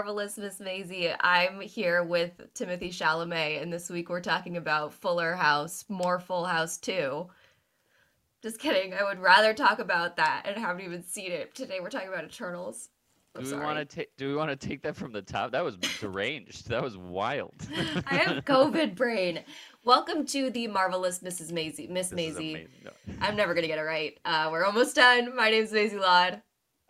marvelous Miss Maisie. I'm here with Timothy Chalamet, and this week we're talking about Fuller House, more Full House 2. Just kidding. I would rather talk about that and haven't even seen it. Today we're talking about Eternals. I'm Do we want to take? Do we want to take that from the top? That was deranged. that was wild. I have COVID brain. Welcome to the marvelous Mrs. Maisie. Miss This Maisie. No. I'm never gonna get it right. Uh, we're almost done. My name's Maisie Laud.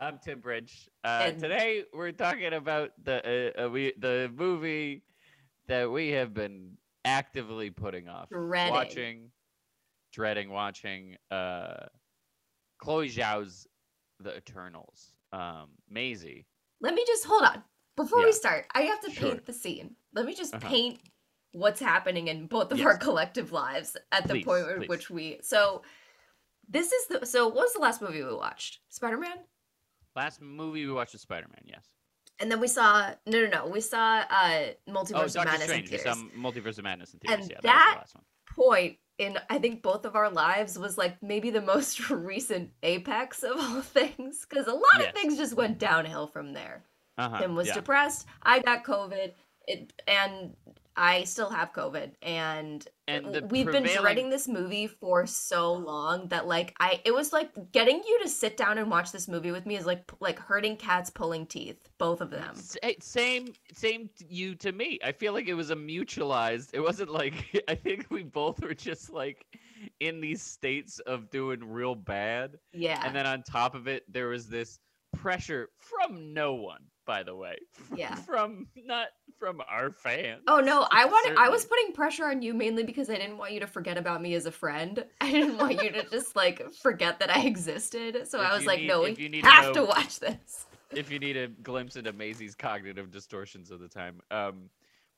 I'm Tim Bridge. Uh, And- today we're talking about the uh, uh, we the movie that we have been actively putting off, Dreading. watching, dreading watching. Uh, Chloe Zhao's The Eternals. Um, Maisie. Let me just hold on. Before we start, I have to Sure. paint the scene. Let me just Uh-huh. paint what's happening in both of Yes. our collective lives at the point at which we. So, this is the. So, what was the last movie we watched? Spider Man? Last movie we watched was Spider Man. Yes. And then we saw. No, no, no. We saw uh Multiverse Oh, of Doctor Madness Strange. in We saw Multiverse of Madness in theaters. And yeah, that, that- was the last one. point in I think both of our lives was like maybe the most recent apex of all things because a lot Yes. of things just went downhill from there. Uh-huh. Tim was yeah. depressed. I got COVID. It and I still have COVID. And, And we've been dreading this movie for so long that like I it was like getting you to sit down and watch this movie with me is like like hurting cats pulling teeth, both of them. Same, same you to me. I feel like it was a mutualized. It wasn't like I think we both were just like in these states of doing real bad, Yeah. and then on top of it, there was this pressure from no one. By the way, Yeah. from not from our fans. Oh no, I wanted I was putting pressure on you mainly because I didn't want you to forget about me as a friend. I didn't want you to just like forget that I existed. So If I was like, need- no, we you need have to know- watch this. if you need a glimpse into Maisie's cognitive distortions of the time. Um,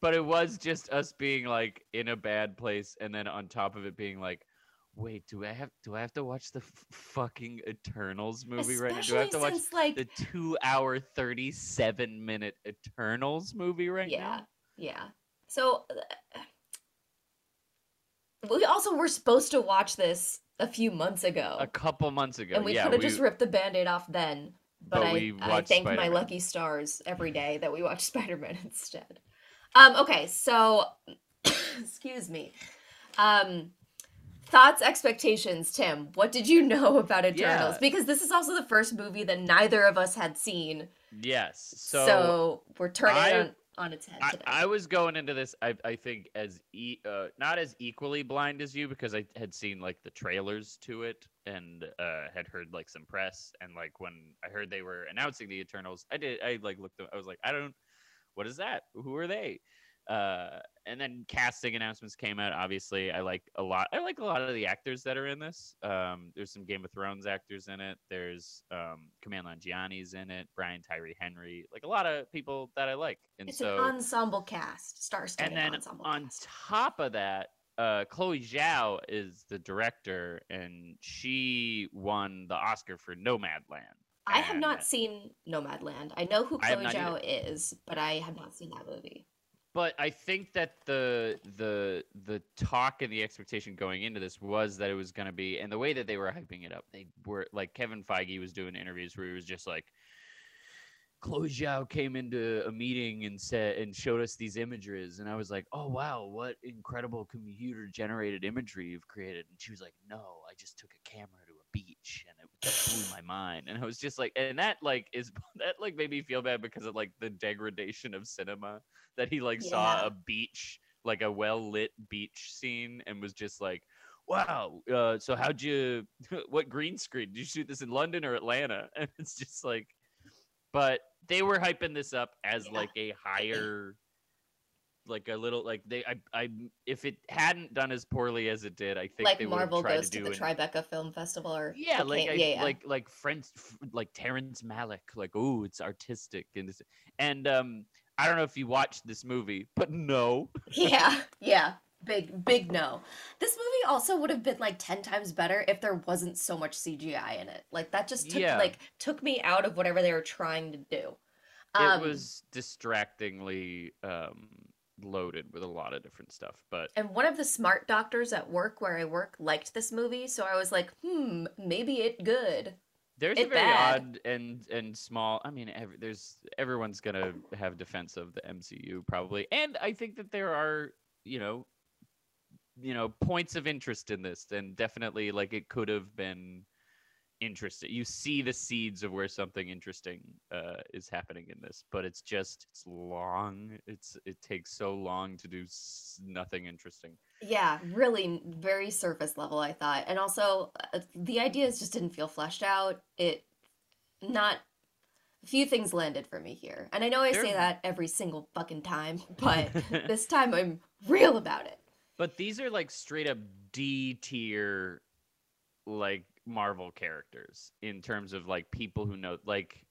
but it was just us being like in a bad place, and then on top of it being like, wait, do I have do I have to watch the f- fucking Eternals movie right now? Do I have to Especially watch since like the two-hour, thirty-seven minute Eternals movie right yeah, now? yeah. Yeah. So uh, we also were supposed to watch this a few months ago. A couple months ago, and we yeah, could have we, just ripped the band-aid off then. But, But I, I thank my lucky stars every day that we watch Spider-Man instead. Um, okay, so excuse me. Um thoughts, expectations, Tim. What did you know about Eternals? Yeah. Because this is also the first movie that neither of us had seen. yes. So, So, we're turning I- on, on its head I, today. I was going into this, I, I think, as e- uh, not as equally blind as you because I had seen like the trailers to it and uh, had heard like some press and like when I heard they were announcing the Eternals, I did I like looked. I was like, I don't. What is that? Who are they? Uh, and then casting announcements came out. Obviously, I like a lot. I like a lot of the actors that are in this. Um, there's some Game of Thrones actors in it. There's um, Kumail Nanjiani's in it. Brian Tyree Henry. Like a lot of people that I like. And it's so an ensemble cast, star-studded and then ensemble on cast. top of that, uh, Chloe Zhao is the director, and she won the Oscar for Nomadland. I have not seen Nomadland. I know who Chloe Zhao is, but I have not seen that movie. But I think that the the the talk and the expectation going into this was that it was going to be, and the way that they were hyping it up, they were like Kevin Feige was doing interviews where he was just like, Chloe Zhao came into a meeting and said and showed us these images, and I was like, oh wow, what incredible computer generated imagery you've created. And she was like, no, I just took a camera to a beach, blew my mind. And I was just like, and that like is that like made me feel bad because of like the degradation of cinema that he like saw a beach, like a well lit beach scene, and was just like, "Wow, uh, so how'd you? What green screen? Did you shoot this in London or Atlanta?" And it's just like, but they were hyping this up as Yeah. like a higher. Like a little, like they, I, I, if it hadn't done as poorly as it did, I think like they would have Marvel goes to to, the an- Tribeca Film Festival, or yeah, like I, yeah, yeah. like like French, like Terrence Malick, like oh, it's artistic and this, and um, I don't know if you watched this movie, but no, yeah, yeah. Big, big no. This movie also would have been like ten times better if there wasn't so much CGI in it. Like that just took Yeah. like took me out of whatever they were trying to do. it Um, was distractingly um loaded with a lot of different stuff. But And one of the smart doctors at work where I work liked this movie, so I was like, hmm, maybe it good. There's It a very bad. odd and and small. I mean, ev there's everyone's gonna have defense of the MCU probably, and I think that there are you know, you know, points of interest in this, and definitely like it could have been interesting. You see the seeds of where something interesting uh, is happening in this, but it's just it's long. It's it takes so long to do s- nothing interesting. Yeah, really very surface level, I thought. And also, uh, the ideas just didn't feel fleshed out. It not a few things landed for me here. And I know I say that every single fucking time, but this time I'm real about it. But these are like straight up D tier, like Marvel characters in terms of like people who know. Like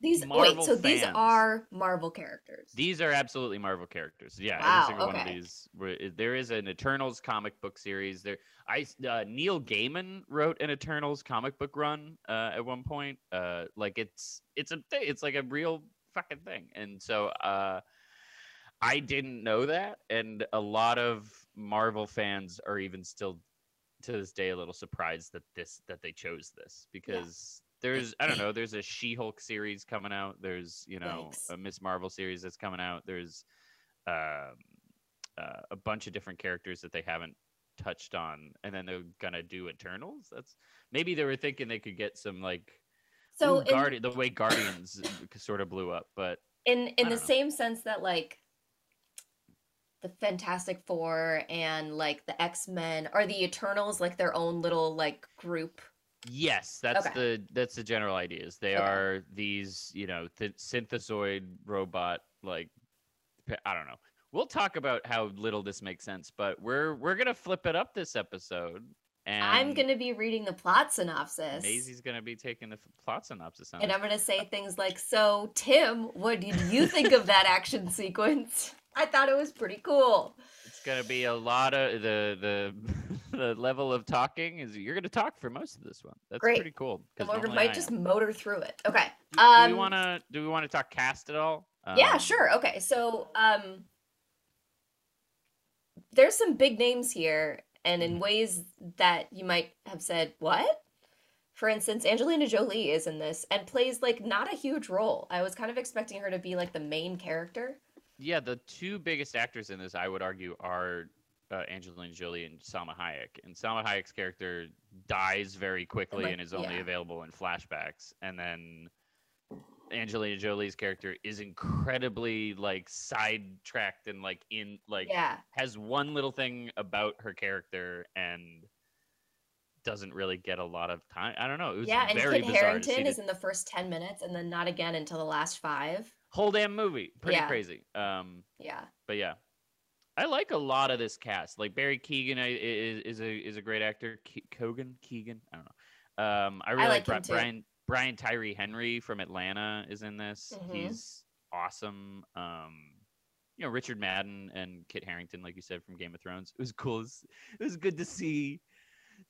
These Marvel wait, so these are Marvel characters. these are absolutely Marvel characters. Yeah, Wow, every single one of okay. these. There is an Eternals comic book series. There, I uh, Neil Gaiman wrote an Eternals comic book run uh, at one point. Uh, like it's it's a thing. It's like a real fucking thing. And so. Uh, I didn't know that, and a lot of Marvel fans are even still to this day a little surprised that this that they chose this because there's I don't know there's a She-Hulk series coming out. There's you know Yikes. a Miss Marvel series that's coming out. There's um, uh, a bunch of different characters that they haven't touched on, and then they're gonna do Eternals. That's maybe they were thinking they could get some like So ooh, in Guardi- the way Guardians sort of blew up, but in in the know. same sense that like the Fantastic Four and like the X-Men are the Eternals like their own little like group. Yes, that's Okay. the that's the general idea. Is they Okay. are these you know th- synthezoid robot like I don't know. We'll talk about how little this makes sense, but we're we're gonna flip it up this episode, and I'm gonna be reading the plot synopsis. Maisie's gonna be taking the f- plot synopsis on. And. I'm gonna say things like, "So, Tim, what did you think of that action sequence?" I thought it was pretty cool. It's gonna be a lot of the the the level of talking is you're gonna talk for most of this one. That's Great. pretty cool. 'cause And we might just motor through it. Okay. Do, do Um, we wanna do we wanna talk cast at all? yeah, Um, sure. Okay, so um, there's some big names here, and Mm-hmm. in ways that you might have said, "What?" For instance, Angelina Jolie is in this and plays like not a huge role. I was kind of expecting her to be like the main character. Yeah, the two biggest actors in this, I would argue, are uh, Angelina Jolie and Salma Hayek. And Salma Hayek's character dies very quickly like, and is only yeah. available in flashbacks. And then Angelina Jolie's character is incredibly like sidetracked and like in like Yeah. has one little thing about her character and doesn't really get a lot of time. I don't know. It was Yeah, and Kit Harington is in the first 10 minutes and then not again until the last five. Whole damn movie. Pretty Yeah. crazy. Um Yeah. but yeah, I like a lot of this cast. Like Barry Keegan is is a is a great actor. Ke- Kogan Keegan, I don't know. Um, I really like like, too. Brian Brian Tyree Henry from Atlanta is in this. Mhm. He's awesome. Um, you know Richard Madden and Kit Harington, like you said from Game of Thrones. It was cool. It was, it was good to see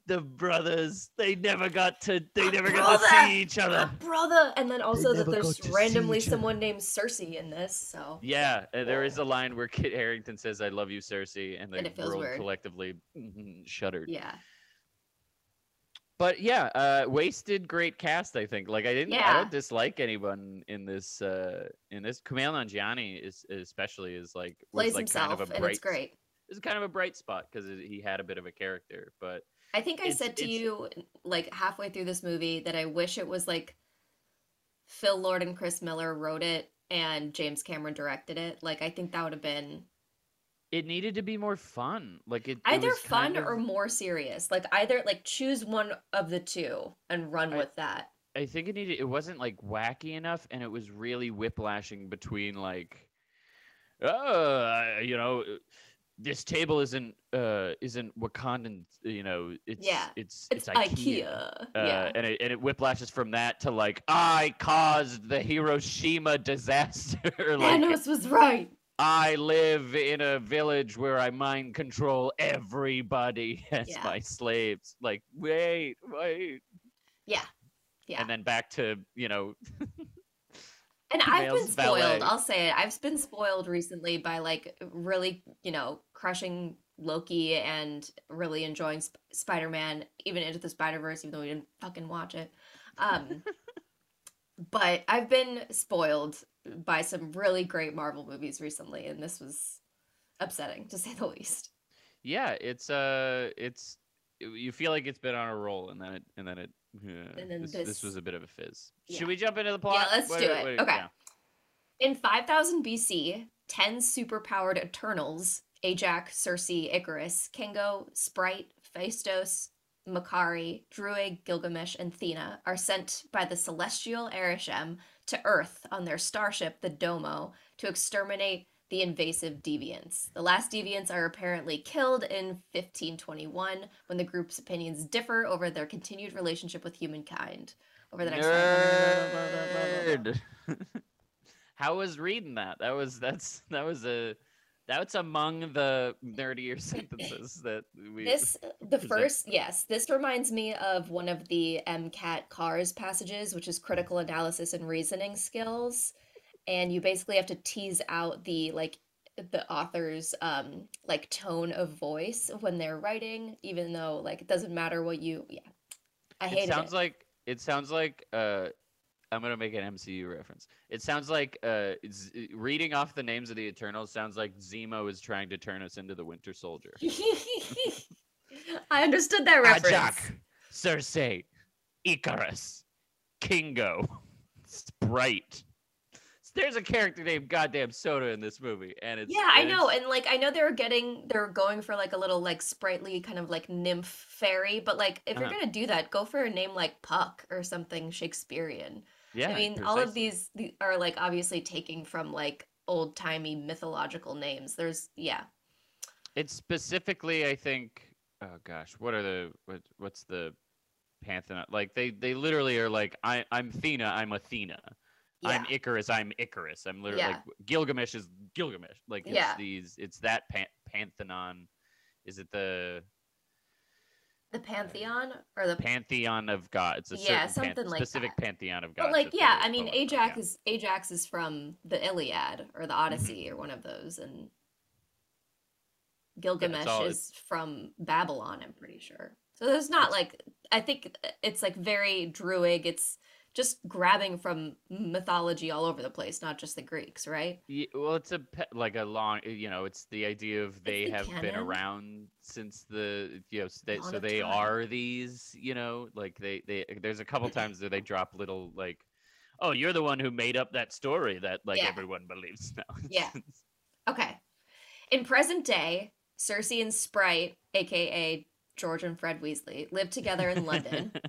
the brothers. They never got to. They A never got to see each other. Brother! And then also that never there's got to see randomly someone named Cersei in this, so. Yeah, uh, there is a line where Kit Harington says, "I love you, Cersei," and the And world weird. collectively shuddered. Yeah. But yeah, uh, wasted great cast. I think. Like I didn't. I don't dislike anyone in this. Uh, in this, Kumail Nanjiani is especially is like was Plays like himself, kind of a and it's great. It's kind of a bright spot because he had a bit of a character, but I think I It's- said to it's- you like halfway through this movie that I wish it was like Phil Lord and Chris Miller wrote it and James Cameron directed it. Like I think that would have been it needed to be more fun. Like it it either was fun of- or more serious. Like either like choose one of the two and run I- with that. I think it needed. It wasn't like wacky enough, and it was really whiplashing between like, oh, I- you know, this table isn't uh isn't Wakandan. You know, it's Yeah, it's It's, it's, IKEA. Uh, yeah. and it and it whiplashes from that to like I caused the Hiroshima disaster. like Thanos was right. I live in a village where I mind control everybody as Yeah. my slaves. Like wait, wait, Yeah. Yeah. and then back to you know And I've been spoiled. I'll say it. I've been spoiled recently by like really, you know, crushing Loki and really enjoying Sp- Spider Man, even into the Spider Verse, even though we didn't fucking watch it. Um, but I've been spoiled by some really great Marvel movies recently, and this was upsetting to say the least. Yeah, it's uh, it's you feel like it's been on a roll, and then it and then it. Uh, And then this, this- this was a bit of a fizz. Yeah. Should we jump into the plot? Yeah, let's What- do it. what- Okay. yeah. In 5000 BC, 10 superpowered Eternals Ajak, Circe, Ikaris, Kingo, Sprite, Phastos, Makkari, Druig, Gilgamesh, and Thena are sent by the celestial Arishem to Earth on their starship, the Domo, to exterminate the invasive deviants. The last deviants are apparently killed in 1521 when the group's opinions differ over their continued relationship with humankind. Over the next Nerd. How was reading that? That was that's that was a that's among the nerdier sentences that we. This the first yes, this reminds me of one of the MCAT CARS passages, which is critical analysis and reasoning skills, and you basically have to tease out the like the author's um like tone of voice when they're writing, even though like it doesn't matter what you yeah. I hate it sounds it. like it sounds like uh I'm gonna make an MCU reference. It sounds like uh, Z- reading off the names of the Eternals sounds like Zemo is trying to turn us into the Winter Soldier. I understood that reference. Ajak, Cersei, Ikaris, Kingo, Sprite. There's a character named Goddamn Soda in this movie, and it's Yeah, I know, and like I know they're getting they're going for like a little like sprightly kind of like nymph fairy, but like if you're Uh-huh. gonna do that, go for a name like Puck or something Shakespearean. yeah, I mean, all of these are like obviously taking from like old timey mythological names. There's yeah, It's specifically, I think. Oh gosh, what are the what, what's the pantheon? Like they they literally are like I I'm athena I'm Athena. Yeah, I'm Icarus, I'm Icarus. I'm literally Yeah. like Gilgamesh is Gilgamesh. Like it's Yeah. these it's that pan- pantheon. Is it the the pantheon or the pantheon of God? It's a Yeah, certain pan- something like specific that. pantheon of God. but like yeah, I mean Ajax is Ajax is from the Iliad or the mm-hmm. Odyssey or one of those, and Gilgamesh all- is from Babylon. I'm pretty sure. So there's not like I think it's like very Druid. It's just grabbing from mythology all over the place, not just the Greeks, right? Yeah, well, it's a pe- like a long, eh, you know, it's the idea of they the have been around since the, you know, they, so they time. are these, you know, like they, they, there's a couple times where they drop little like, oh, you're the one who made up that story that like Yeah. everyone believes now. Yeah. Okay. In present day, Cersei and Sprite, aka George and Fred Weasley, live together in London.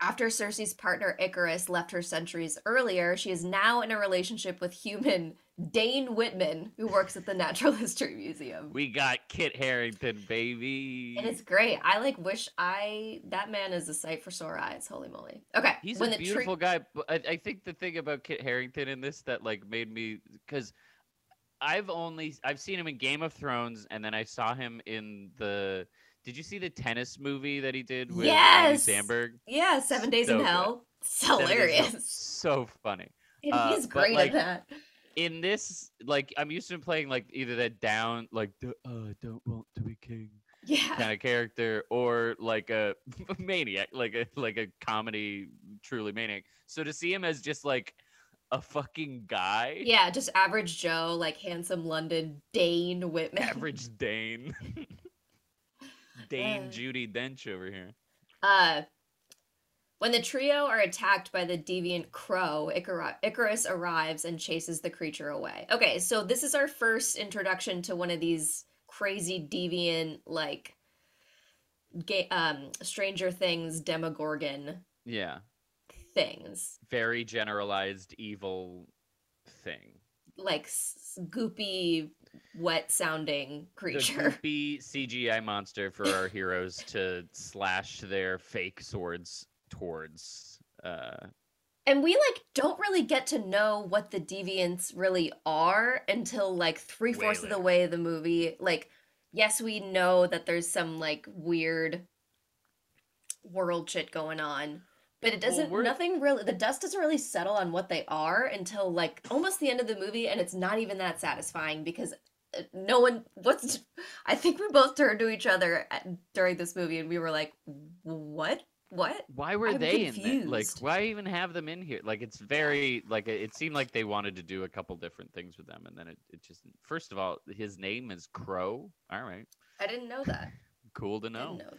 After Cersei's partner Ikaris left her centuries earlier, she is now in a relationship with human Dane Whitman, who works at the Natural History Museum. we got Kit Harington, baby. and it's great. I like wish I that man is a sight for sore eyes. Holy moly. Okay. He's when a tree- beautiful guy, but I, I think the thing about Kit Harington in this that like made me because I've only I've seen him in Game of Thrones, and then I saw him in the. Did you see the tennis movie that he did with Yes! Andy Samberg? Yeah, Seven Days So in. Hell. It's Hell, hilarious. So funny. And Uh, he's but, great like, at that. In this, like I'm used to him playing like either that down, like the uh, don't want to be king Yeah. kind of character, or like a maniac, like a like a comedy truly maniac. So to see him as just like a fucking guy, Yeah, just average Joe, like handsome London Dane Whitman. average Dane. Dane Uh. Judi Dench over here. Uh, when the trio are attacked by the deviant Kro, Icar- Ikaris arrives and chases the creature away. Okay, so this is our first introduction to one of these crazy deviant, like, ga- um, Stranger Things Demogorgon Yeah. things, Very generalized evil thing. like s- goopy, wet-sounding The creature. goopy CGI monster for our heroes to slash their fake swords towards. Uh, And we like don't really get to know what the deviants really are until like three fourths of the way of the movie. Like, yes, we know that there's some like weird world shit going on, but it doesn't. we're- nothing really. The dust doesn't really settle on what they are until like almost the end of the movie, and it's not even that satisfying because uh, no one what's I think we both turned to each other at, during this movie and we were like what what Why were I'm they in there? Like, why even have them in here? Like, it's very like it seemed like they wanted to do a couple different things with them, and then it, it just. First of all, his name is Kro. All right, I didn't know that cool to I know. didn't know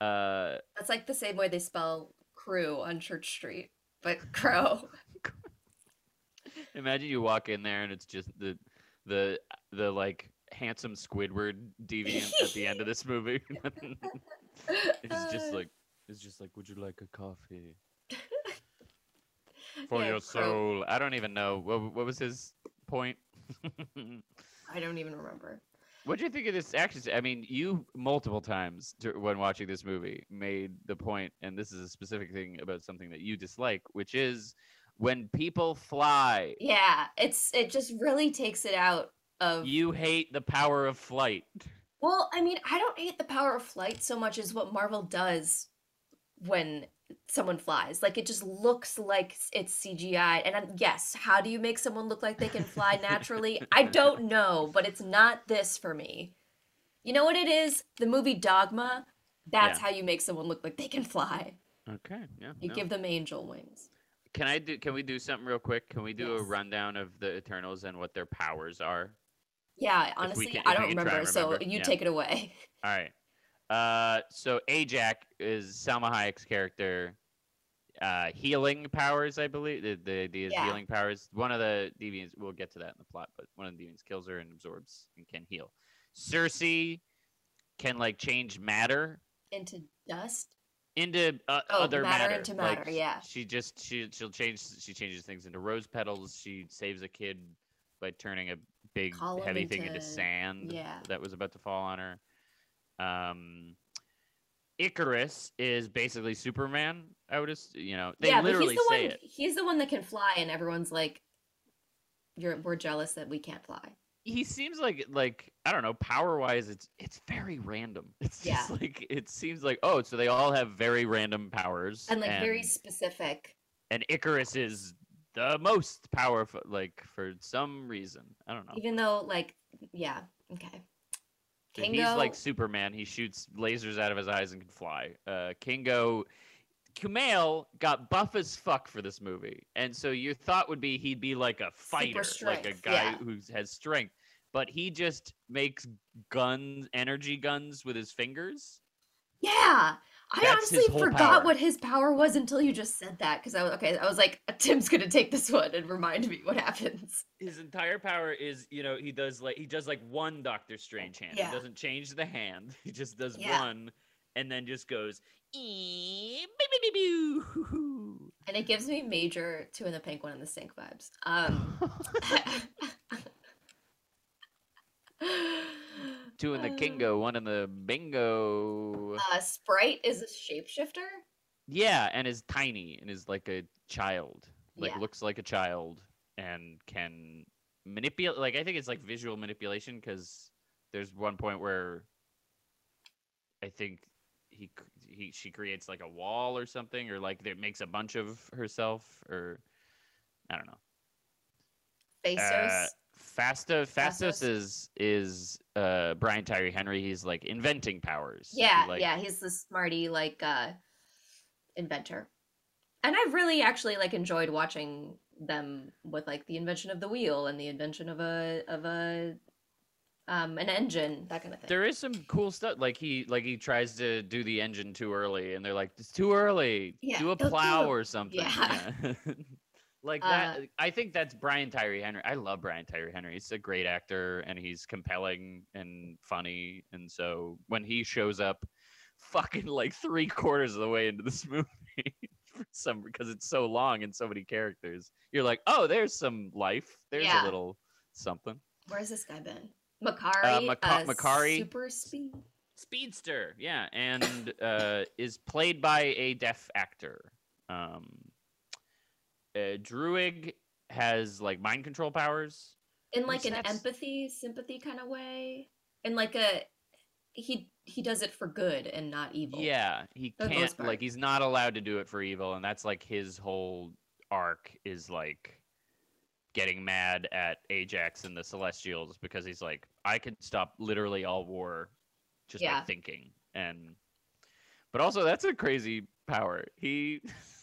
that Uh, that's like the same way they spell crew on Church Street but crow imagine you walk in there and it's just the the the like handsome Squidward deviant at the end of this movie. it's just like it's just like, would you like a coffee for Yeah, your Crow. soul? I don't even know what what was his point. I don't even remember What do you think of this action? I mean, you multiple times when watching this movie made the point, and this is a specific thing about something that you dislike, which is when people fly. yeah it's it just really takes it out of You hate the power of flight. Well, I mean, I don't hate the power of flight so much as what Marvel does when someone flies. Like it just looks like it's CGI. And I'm, yes, how do you make someone look like they can fly naturally? I don't know, but it's not this for me. You know what it is? The movie Dogma. That's Yeah. how you make someone look like they can fly. Okay, yeah. You no. give them angel wings. Can I do? Can we do something real quick? Can we do a rundown of the Eternals and what their powers are? Yeah, honestly, can- I don't try remember, so you yeah. take it away. All right. Uh, so Ajak is Salma Hayek's character. Uh, healing powers, I believe. The the, the Yeah. healing powers. One of the deviants. We'll get to that in the plot, but one of the deviants kills her and absorbs and can heal. Cersei can like change matter Into dust? into uh, Oh, other matter matter. into Like, matter, yeah. She just she she'll change. She changes things into rose petals. She saves a kid by turning a big 'em heavy thing into into- sand yeah. that was about to fall on her. Um, Ikaris is basically Superman. I would just you know they yeah, literally but he's the say one. it. He's the one that can fly, and everyone's like, "You're we're jealous that we can't fly." He seems like like I don't know power wise it's it's very random. It's just like it seems like oh so they all have very random powers And like very specific. and Ikaris is the most powerful, like for some reason. I don't know. Even though, like, yeah, okay. He's like Superman. He shoots lasers out of his eyes and can fly. Uh, Kingo, Kumail got buff as fuck for this movie, and so your thought would be he'd be like a fighter, like a guy yeah. who has strength. But he just makes guns, energy guns with his fingers. yeah. I That's honestly forgot power. what his power was until you just said that. Because I was okay. I was like, Tim's gonna take this one and remind me what happens. his entire power is you know he does like he does like one doctor strange hand Yeah. he doesn't change the hand he just does Yeah. one and then just goes. And it gives me major two in the pink, one in the stink vibes. Um. two in the kingo one in the bingo Uh, Sprite is a shapeshifter. yeah and is tiny and is like a child like Yeah. looks like a child and can manipulate like i think it's like visual manipulation because there's one point where i think he he she creates like a wall or something or like it makes a bunch of herself or i don't know Phasos. uh, Fasta Phastos is is uh Brian Tyree Henry. He's like inventing powers. He, Yeah, like, yeah, he's the smarty like uh inventor. And I've really actually like enjoyed watching them with like the invention of the wheel and the invention of a of a um an engine, that kind of thing. There is some cool stuff. Like he like he tries to do the engine too early, and they're like, "It's too early. Yeah, do a don't do plow or something." Yeah. Yeah. like Uh, that. I think that's Brian Tyree Henry. I love Brian Tyree Henry. He's a great actor, and he's compelling and funny. And so when he shows up, fucking like three quarters of the way into this movie. For some because it's so long and so many characters, you're like, oh, there's some life. There's Yeah. a little something. Where's this guy been? Makkari, Maka- uh, Makkari. super speed. Speedster, yeah, and uh, is played by a deaf actor. Um, uh, Druig has like mind control powers. In like an empathy, sympathy kind of way. In like a he he does it for good and not evil. Yeah, he For the most can't like he's not allowed to do it for evil, and that's like his whole arc is like getting mad at Ajax and the Celestials because he's like, I can stop literally all war just Yeah. by thinking. And but also that's a crazy power. He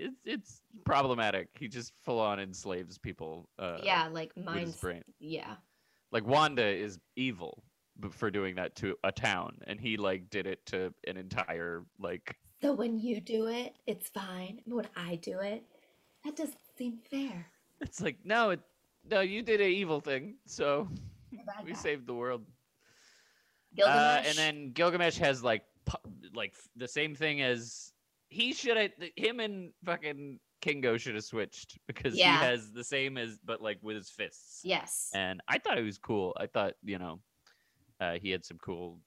it's it's problematic. He just full on enslaves people. Uh, yeah, like mine's brain. yeah. Like Wanda is evil for doing that to a town, and he like did it to an entire like. So when you do it, it's fine. When I do it, that doesn't seem fair. It's like no, it, no, you did an evil thing, so You're a bad we saved the world. Uh, and then Gilgamesh has like pu- like the same thing as he should have. Him and fucking Kingo should have switched because Yeah. he has the same as but like with his fists. yes. And I thought it was cool. I thought you know, uh, he had some cool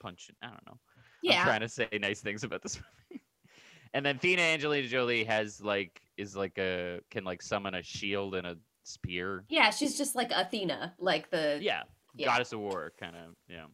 punch. I don't know. I'm Yeah. trying to say nice things about this movie. and then Thena Angelina Jolie has like is like a can like summon a shield and a spear. Yeah, she's just like Athena, like the Yeah, Yeah. goddess of war kind of. Yeah,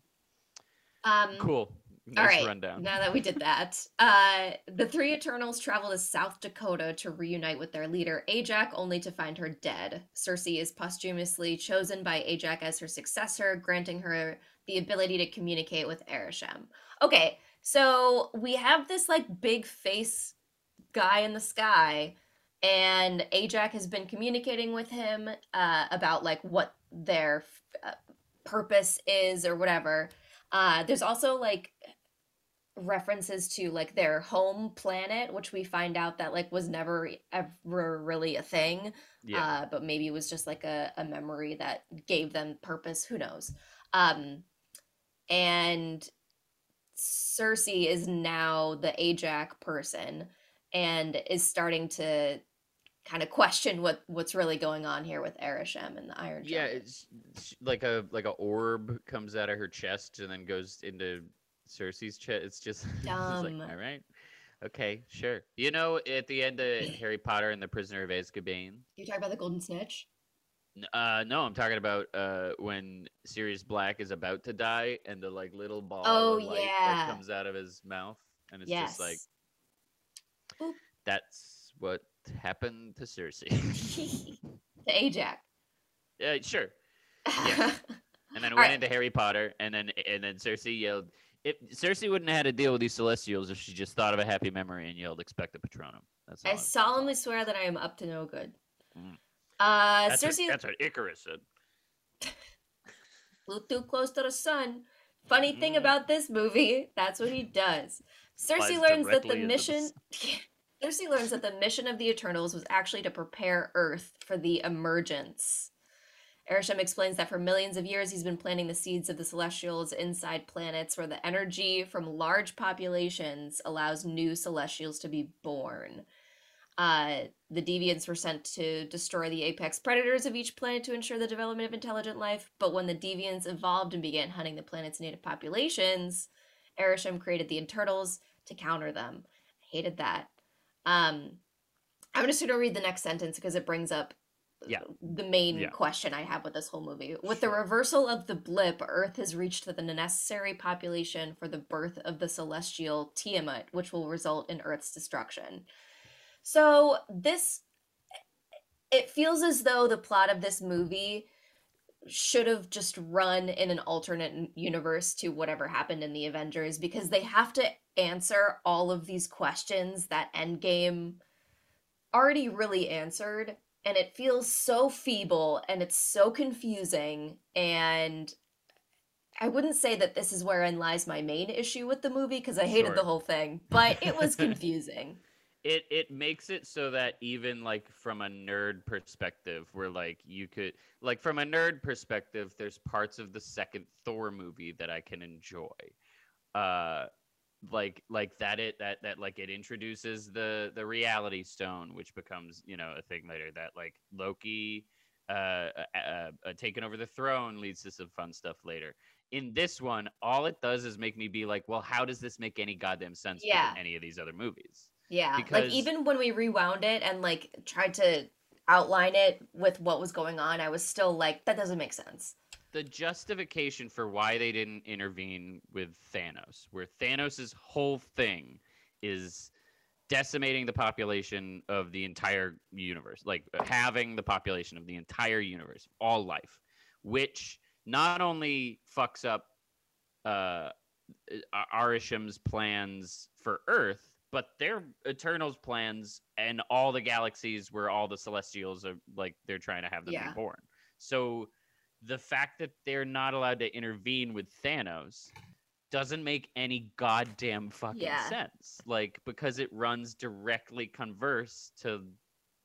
um cool. Nice All right, rundown. now that we did that, uh, the three Eternals travel to South Dakota to reunite with their leader, Ajak, only to find her dead. Cersei is posthumously chosen by Ajak as her successor, granting her the ability to communicate with Arishem. Okay, so we have this like big face guy in the sky, and Ajak has been communicating with him uh, about like what their uh, purpose is or whatever. Uh, there's also like references to like their home planet, which we find out that like was never ever really a thing. yeah, Uh, but maybe it was just like a, a memory that gave them purpose. Who knows? Um, and Cersei is now the Ajak person and is starting to kind of question what what's really going on here with Arishem and the Iron yeah. It's like a like a orb comes out of her chest and then goes into Cersei's chest. It's just it's like all right. Okay, sure. You know, at the end of Harry Potter and the Prisoner of Azkaban, You talk about the Golden Snitch? Uh, no, I'm talking about uh when Sirius Black is about to die and the like little ball Oh, of light yeah. that comes out of his mouth, and it's just like Boop. that's what happened to Cersei. the Ajax. yeah, sure. Yeah. And then it went right. into Harry Potter, and then and then Cersei yelled. If Cersei wouldn't have had to deal with these Celestials if she just thought of a happy memory and yelled "Expecto Patronum." That's I I'm- solemnly swear that I am up to no good. Mm. Uh, That's, what, Cersei that's what Icarus said. flew too close to the sun. Funny thing Mhm. about this movie, that's what he does. Cersei Flies learns that the directly into the mission. Cersei learns that the mission of the Eternals was actually to prepare Earth for the emergence. Arishem explains that for millions of years he's been planting the seeds of the Celestials inside planets where the energy from large populations allows new Celestials to be born. Uh, the deviants were sent to destroy the apex predators of each planet to ensure the development of intelligent life. But when the deviants evolved and began hunting the planet's native populations, Arishem created the Eternals to counter them. I hated that. Um, I'm just going to read the next sentence because it brings up Yeah. the main Yeah. question I have with this whole movie. With the reversal of the blip, Earth has reached the necessary population for the birth of the celestial Tiamut, which will result in Earth's destruction. So this it feels as though the plot of this movie should have just run in an alternate universe to whatever happened in the Avengers because they have to answer all of these questions that Endgame already really answered and it feels so feeble and it's so confusing and I wouldn't say that this is wherein lies my main issue with the movie because I hated Sure. the whole thing, but it was confusing. it it makes it so that even like from a nerd perspective where like you could like from a nerd perspective there's parts of the second thor movie that i can enjoy uh like like that it that that like it introduces the the reality stone which becomes you know a thing later that like loki uh, uh, uh, uh taking over the throne leads to some fun stuff later in this one all it does is make me be like well how does this make any goddamn sense Yeah. any of these other movies Yeah, like even when we rewound it and like tried to outline it with what was going on, I was still like, that doesn't make sense. The justification for why they didn't intervene with Thanos, where Thanos's whole thing is decimating the population of the entire universe, like having the population of the entire universe, all life, which not only fucks up uh, Arishem's plans for Earth, but their Eternals plans and all the galaxies where all the Celestials are like they're trying to have them Yeah. be born. So the fact that they're not allowed to intervene with Thanos doesn't make any goddamn fucking Yeah. sense. Like because it runs directly converse to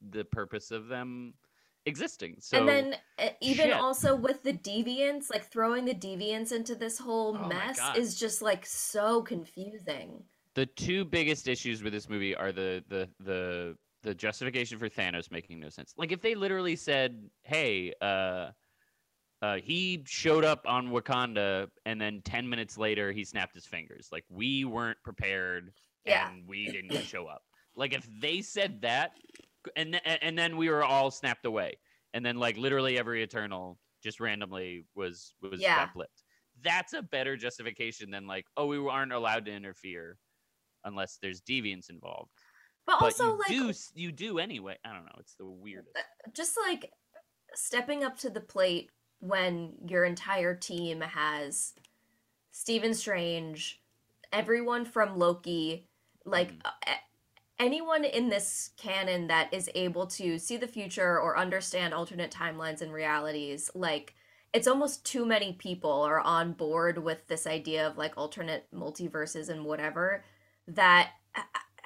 the purpose of them existing. So and then uh, even shit. also with the deviants, like throwing the deviants into this whole Oh mess is just like so confusing. the two biggest issues with this movie are the the the the justification for Thanos making no sense. Like if they literally said, "Hey, uh, uh, he showed up on Wakanda, and then ten minutes later he snapped his fingers," like we weren't prepared, Yeah. and we didn't show up. Like if they said that, and th- and then we were all snapped away, and then like literally every Eternal just randomly was was Yeah. blipped. That's a better justification than like, oh, we aren't allowed to interfere unless there's deviance involved. But, But also you like do you do anyway. I don't know. It's the weirdest. just like stepping up to the plate when your entire team has Stephen Strange, everyone from Loki, like uh, anyone in this canon that is able to see the future or understand alternate timelines and realities, like it's almost too many people are on board with this idea of like alternate multiverses and whatever that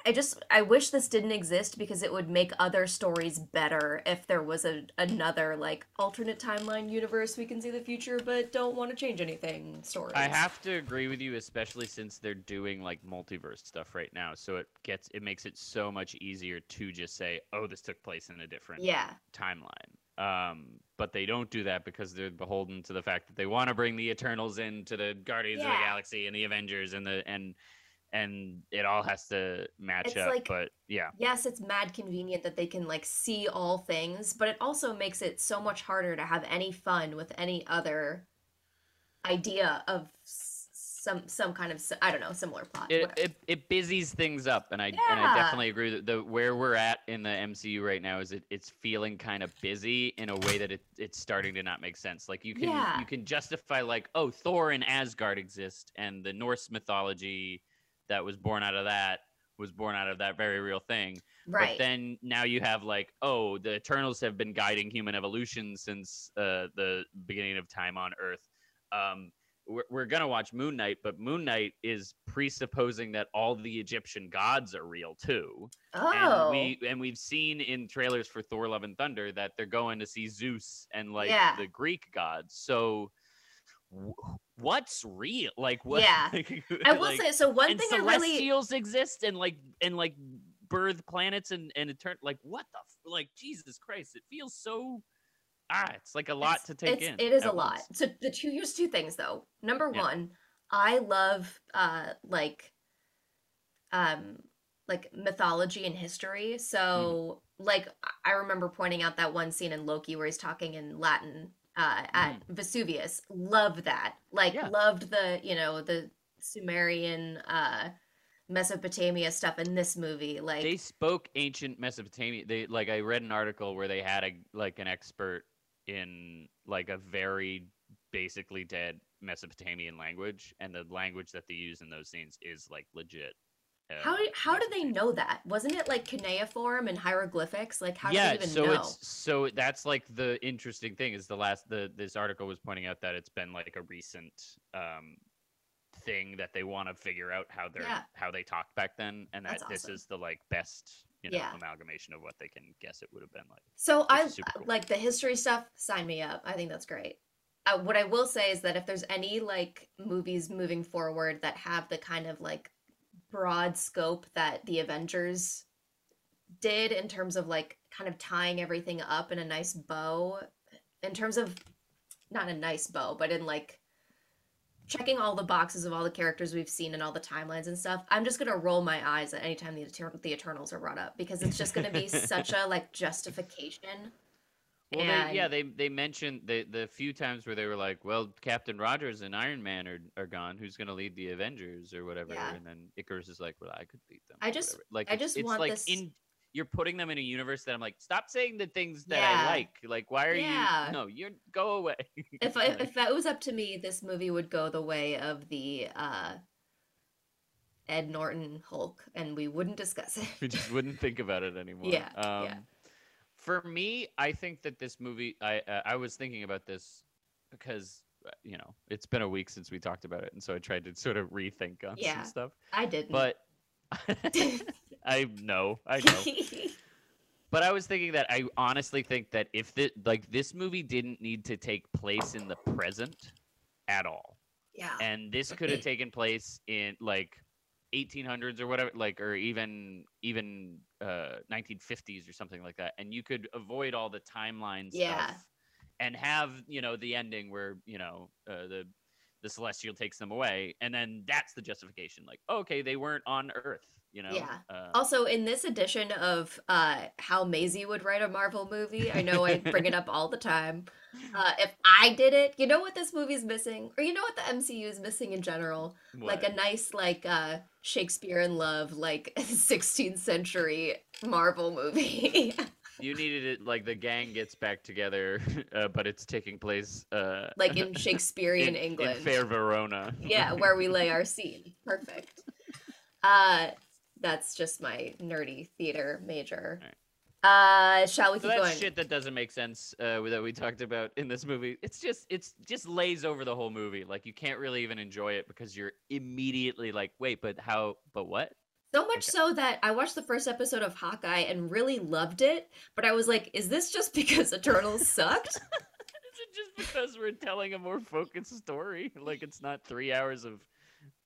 I- just I wish this didn't exist because it would make other stories better if there was a another like alternate timeline universe we can see the future but don't want to change anything story. I have to agree with you, especially since they're doing like multiverse stuff right now. So it gets it makes it so much easier to just say, "Oh, this took place in a different Yeah. timeline." Um, but they don't do that because they're beholden to the fact that they want to bring the Eternals into the Guardians of the Galaxy and the Avengers and the and and it all has to match It's up. like- but yeah, Yes, it's mad convenient that they can like see all things, but it also makes it so much harder to have any fun with any other idea of some some kind of I don't know similar plot. it, whatever. it it busies things up and i and i definitely agree that the where we're at in the mcu right now is it it's feeling kind of busy in a way that it, it's starting to not make sense like you can Yeah. you can justify like oh thor and asgard exist and the norse mythology that was born out of that was born out of that very real thing right. but then now you have like oh the eternals have been guiding human evolution since uh, the beginning of time on earth um, we're, we're gonna watch Moon Knight, but Moon Knight is presupposing that all the Egyptian gods are real too. oh. And we and we've seen in trailers for Thor: Love and Thunder that they're going to see Zeus and like Yeah. the Greek gods. So what's real? Like what? Yeah. like, I will like- say so one thing I really celestials exist and like and like birth planets and and etern like what the f- like Jesus Christ! It feels so ah, it's like a lot It's- to take it's, in. It is a lot. once. So the two here's two things though. Number Yeah. one, I love uh like um like mythology and history. So like I- I remember pointing out that one scene in Loki where he's talking in Latin uh at Vesuvius. Loved that. Like. Yeah. loved the, you know, the Sumerian uh Mesopotamia stuff in this movie. Like they spoke ancient Mesopotamia. They like I read an article where they had a like an expert in like a very basically dead Mesopotamian language, and the language that they use in those scenes is like legit. How how did they know that? Wasn't it like cuneiform and hieroglyphics? Like how yeah, did they even so know? it's so that's like the interesting thing is the last the this article was pointing out that it's been like a recent um thing that they want to figure out how they're Yeah. how they talked back then and that That's this is the like best you know Yeah. amalgamation of what they can guess it would have been like So I cool. like the history stuff. Sign me up. I think that's great. Uh, what I will say is that if there's any like movies moving forward that have the kind of like broad scope that the Avengers did in terms of like kind of tying everything up in a nice bow, in terms of not a nice bow, but in like checking all the boxes of all the characters we've seen and all the timelines and stuff, I'm just gonna roll my eyes at any time the Eter- the Eternals are brought up because it's just gonna be such a like justification Well, and they, yeah, they they mentioned the the few times where they were like, "Well, Captain Rogers and Iron Man are, are gone. Who's going to lead the Avengers or whatever?" Yeah. And then Ikaris is like, "Well, I could lead them." I just- whatever." like I just it's want like this- in you're putting them in a universe that I'm like, stop saying the things that Yeah. I like. Like, why are Yeah. you? No, you're go away. if I, if that was up to me, this movie would go the way of the uh, Ed Norton Hulk, and we wouldn't discuss it. we just wouldn't think about it anymore. Yeah, Um, yeah. For me, I think that this movie, I uh, I was thinking about this because uh, you know it's been a week since we talked about it, and so I tried to sort of rethink on Yeah. some stuff. I didn't. But I know, I know. But I was thinking that I honestly think that if the like this movie didn't need to take place in the present at all, yeah. and this could have taken place in like 1800s or whatever like or even even uh 1950s or something like that and you could avoid all the timeline Yeah. stuff and have you know the ending where you know uh, the the celestial takes them away and then that's the justification like okay they weren't on earth you know Yeah. uh, Also, in this edition of uh, how Maisie would write a Marvel movie, I know I bring it up all the time. Uh, if I did it, you know what this movie's missing, or you know what the MCU is missing in general, like a nice like uh, Shakespeare in Love, like 16th century Marvel movie. you needed it like the gang gets back together uh, but it's taking place uh like in Shakespearean in, England. in fair verona yeah, where we lay our scene. Perfect. Uh that's just my nerdy theater major. Uh shall we So keep that's going? shit that doesn't make sense uh, that we talked about in this movie. It's just it's just lays over the whole movie. Like you can't really even enjoy it because you're immediately like, wait, but how? But what? So much Okay. so that I watched the first episode of Hawkeye and really loved it, but I was like, is this just because Eternals sucked? Is it just because we're telling a more focused story? Like it's not three hours of.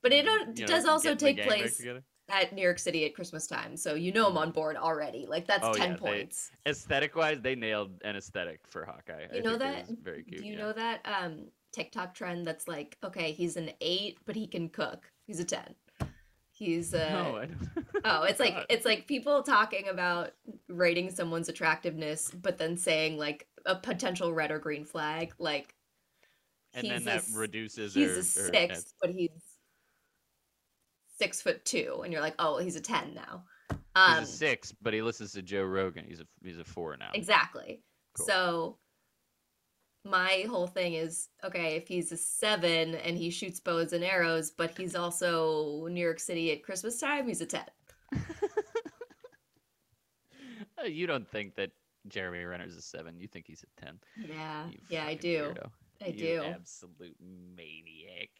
But it uh, know, does also take place together. At New York City at Christmas time, so you know I'm on board already. Like that's Oh, 10 yeah, points. Aesthetic wise, they nailed an aesthetic for Hawkeye. I You know think that? very cute. Do you yeah. know that um TikTok trend that's like, okay, he's an 8, but he can cook. He's a 10. He's uh No, I don't. Oh, it's like it's like people talking about rating someone's attractiveness, but then saying like a potential red or green flag, like and then that reduces. he's their- a or- six, but he's six foot two, and you're like, oh, he's a ten now. He's Um, a six, but he listens to Joe Rogan. He's a he's a four now. exactly. Cool. So my whole thing is okay if he's a seven and he shoots bows and arrows, but he's also New York City at Christmas time, he's a ten. Uh, you don't think that Jeremy Renner's a seven? You think he's a ten? Yeah, You yeah, I do. weirdo. I You do. Absolute maniac.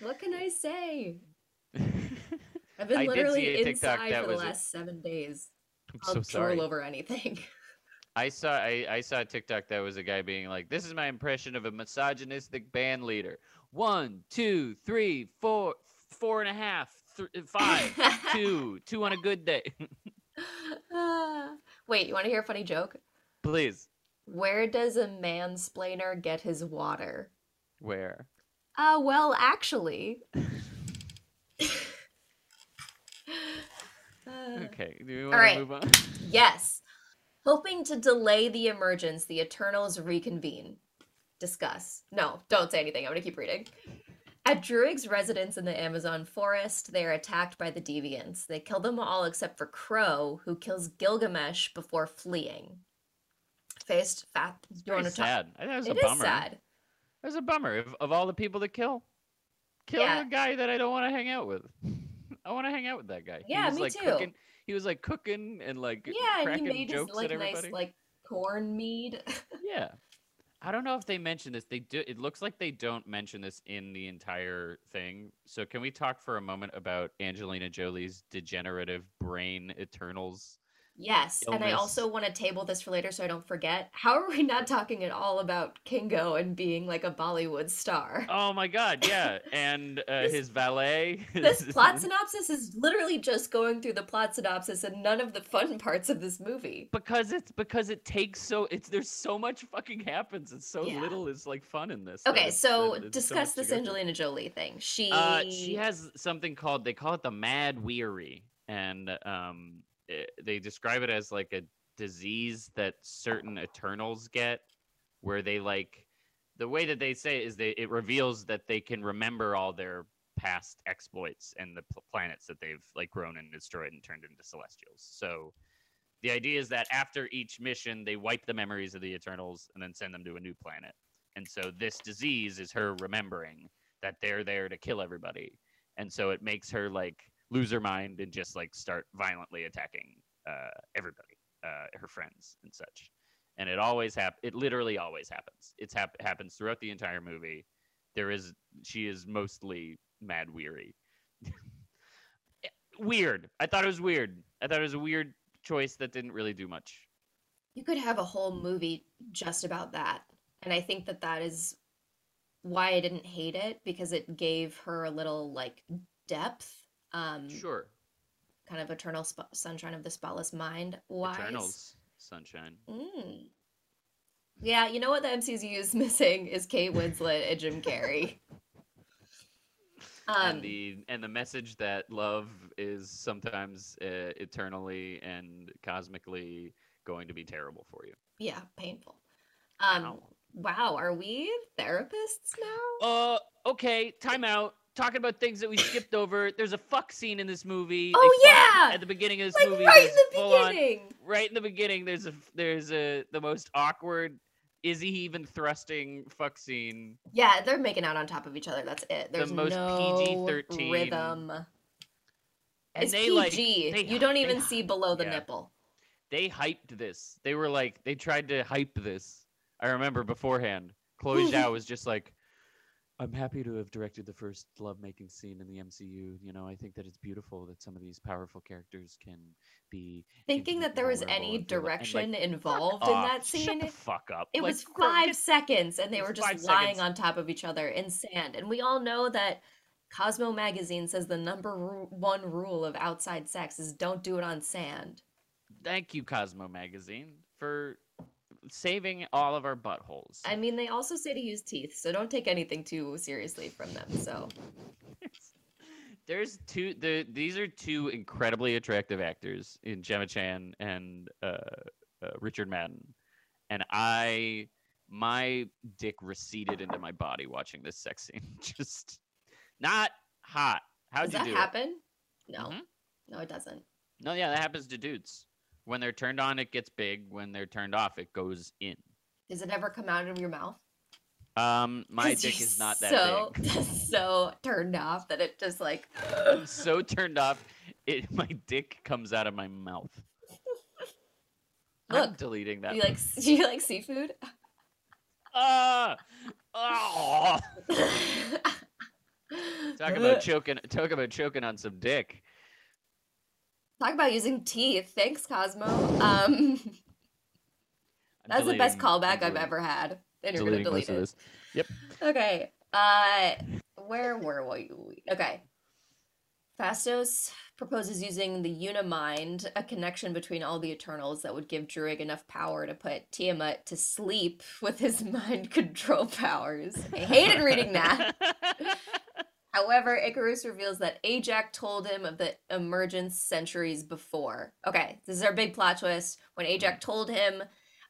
What can I say? I'm I've been I did see literally inside for the was last seven days. I'll so sorry. over anything. I saw I, I saw a TikTok that was a guy being like, "This is my impression of a misogynistic band leader. One, two, three, four, four and a half, th- five, two, two on a good day." Ah. Wait, you want to hear a funny joke? Please, Where does a mansplainer get his water? where? Uh, well, actually. Okay, do we All want right. to move on? yes. Hoping to delay the emergence, the Eternals reconvene. Discuss. No, don't say anything. I'm going to keep reading. At Druig's residence in the Amazon forest, they are attacked by the deviants. They kill them all except for Kro, who kills Gilgamesh before fleeing. Faced fat. It's you very talk- sad. That was It a is bummer. sad. That was a bummer. Of, of all the people to kill, kill Yeah. a guy that I don't want to hang out with. I want to hang out with that guy. Yeah, me like too. Cooking, he was like cooking and like Yeah, and he cracking made his jokes like at nice like corn mead. Yeah. I don't know if they mention this. They do. It looks like they don't mention this in the entire thing. So can we talk for a moment about Angelina Jolie's degenerative brain Eternals? Yes, and I also want to table this for later so I don't forget. How are we not talking at all about Kingo and being like a Bollywood star? Oh my God! Yeah, and uh, This- his valet. This plot synopsis is literally just going through the plot synopsis and none of the fun parts of this movie. because it's because it takes so it's there's so much fucking happens and so Yeah. little is like fun in this. Okay, it's- so it's discuss to this. Angelina Jolie thing. She Uh, she has something called they call it the Mahd Wy'ry, and um, Eh, they describe it as like a disease that certain Eternals get, where they like the way that they say it is they it reveals that they can remember all their past exploits and the pl- planets that they've like grown and destroyed and turned into Celestials. So the idea is that after each mission, they wipe the memories of the Eternals and then send them to a new planet. And so this disease is her remembering that they're there to kill everybody. And so it makes her like lose her mind and just like start violently attacking uh, everybody, uh, her friends and such. And it always happens. It literally always happens. It's hap- happens throughout the entire movie. There is she is mostly mad weary. weird. I thought it was weird. I thought it was a weird choice that didn't really do much. You could have a whole movie just about that. And I think that that is why I didn't hate it because it gave her a little like depth. Um, Sure. kind of eternal sp- sunshine of the spotless mind wise. Eternals sunshine. Mm. Yeah, you know what the MCU is missing is Kate Winslet and Jim Carrey. Um, and the and the message that love is sometimes uh, eternally and cosmically going to be terrible for you. yeah, painful. Um, Ow. wow, are we therapists now? Uh, okay, time out. Talking about things that we skipped over. There's a fuck scene in this movie. Oh, yeah! At the beginning of this like movie, right in the on- beginning. right in the beginning, there's a there's a the most awkward. Is he even thrusting fuck scene? Yeah, they're making out on top of each other. That's it. There's most no PG-13 rhythm. And it's they PG. like they you don't they even see below the yeah. nipple. they hyped this. They were like, they tried to hype this. I remember beforehand. Chloe Zhao was just like, I'm happy to have directed the first lovemaking scene in the MCU. You know, I think that it's beautiful that some of these powerful characters can be Thinking that there was any and feel like- and, direction like, involved in off. that scene. Shut the fuck up. It Like, was five get- seconds, and they were just lying seconds. on top of each other in sand. And we all know that Cosmo Magazine says the number one rule of outside sex is don't do it on sand. Thank you, Cosmo Magazine, for saving all of our buttholes. I mean, they also say to use teeth, so don't take anything too seriously from them. So, There's two. The these are two incredibly attractive actors in Gemma Chan and uh, uh, Richard Madden, and I, my dick receded into my body watching this sex scene. Just not hot. How'd does you that do it? happen? No, Mhm. no, it doesn't. No, yeah, that happens to dudes. When they're turned on, it gets big. When they're turned off, it goes in. Does it ever come out of your mouth? Um, my dick is not that so, big. so turned off that it just like. I'm so turned off, it my dick comes out of my mouth. I'm Look, deleting that. you like Do you like seafood? Ah! Oh! Talk about choking. Talk about choking on some dick. Talk about using teeth. Thanks, Cosmo. Um, that's the best callback I've ever had. And you're gonna delete it. this. Okay. Uh, where were we? Okay. Phastos proposes using the Unimind, a connection between all the Eternals that would give Druig enough power to put Tiamut to sleep with his mind control powers. I hated reading that. However, Ikaris reveals that Ajak told him of the emergence centuries before. Okay, this is our big plot twist. When Ajak told him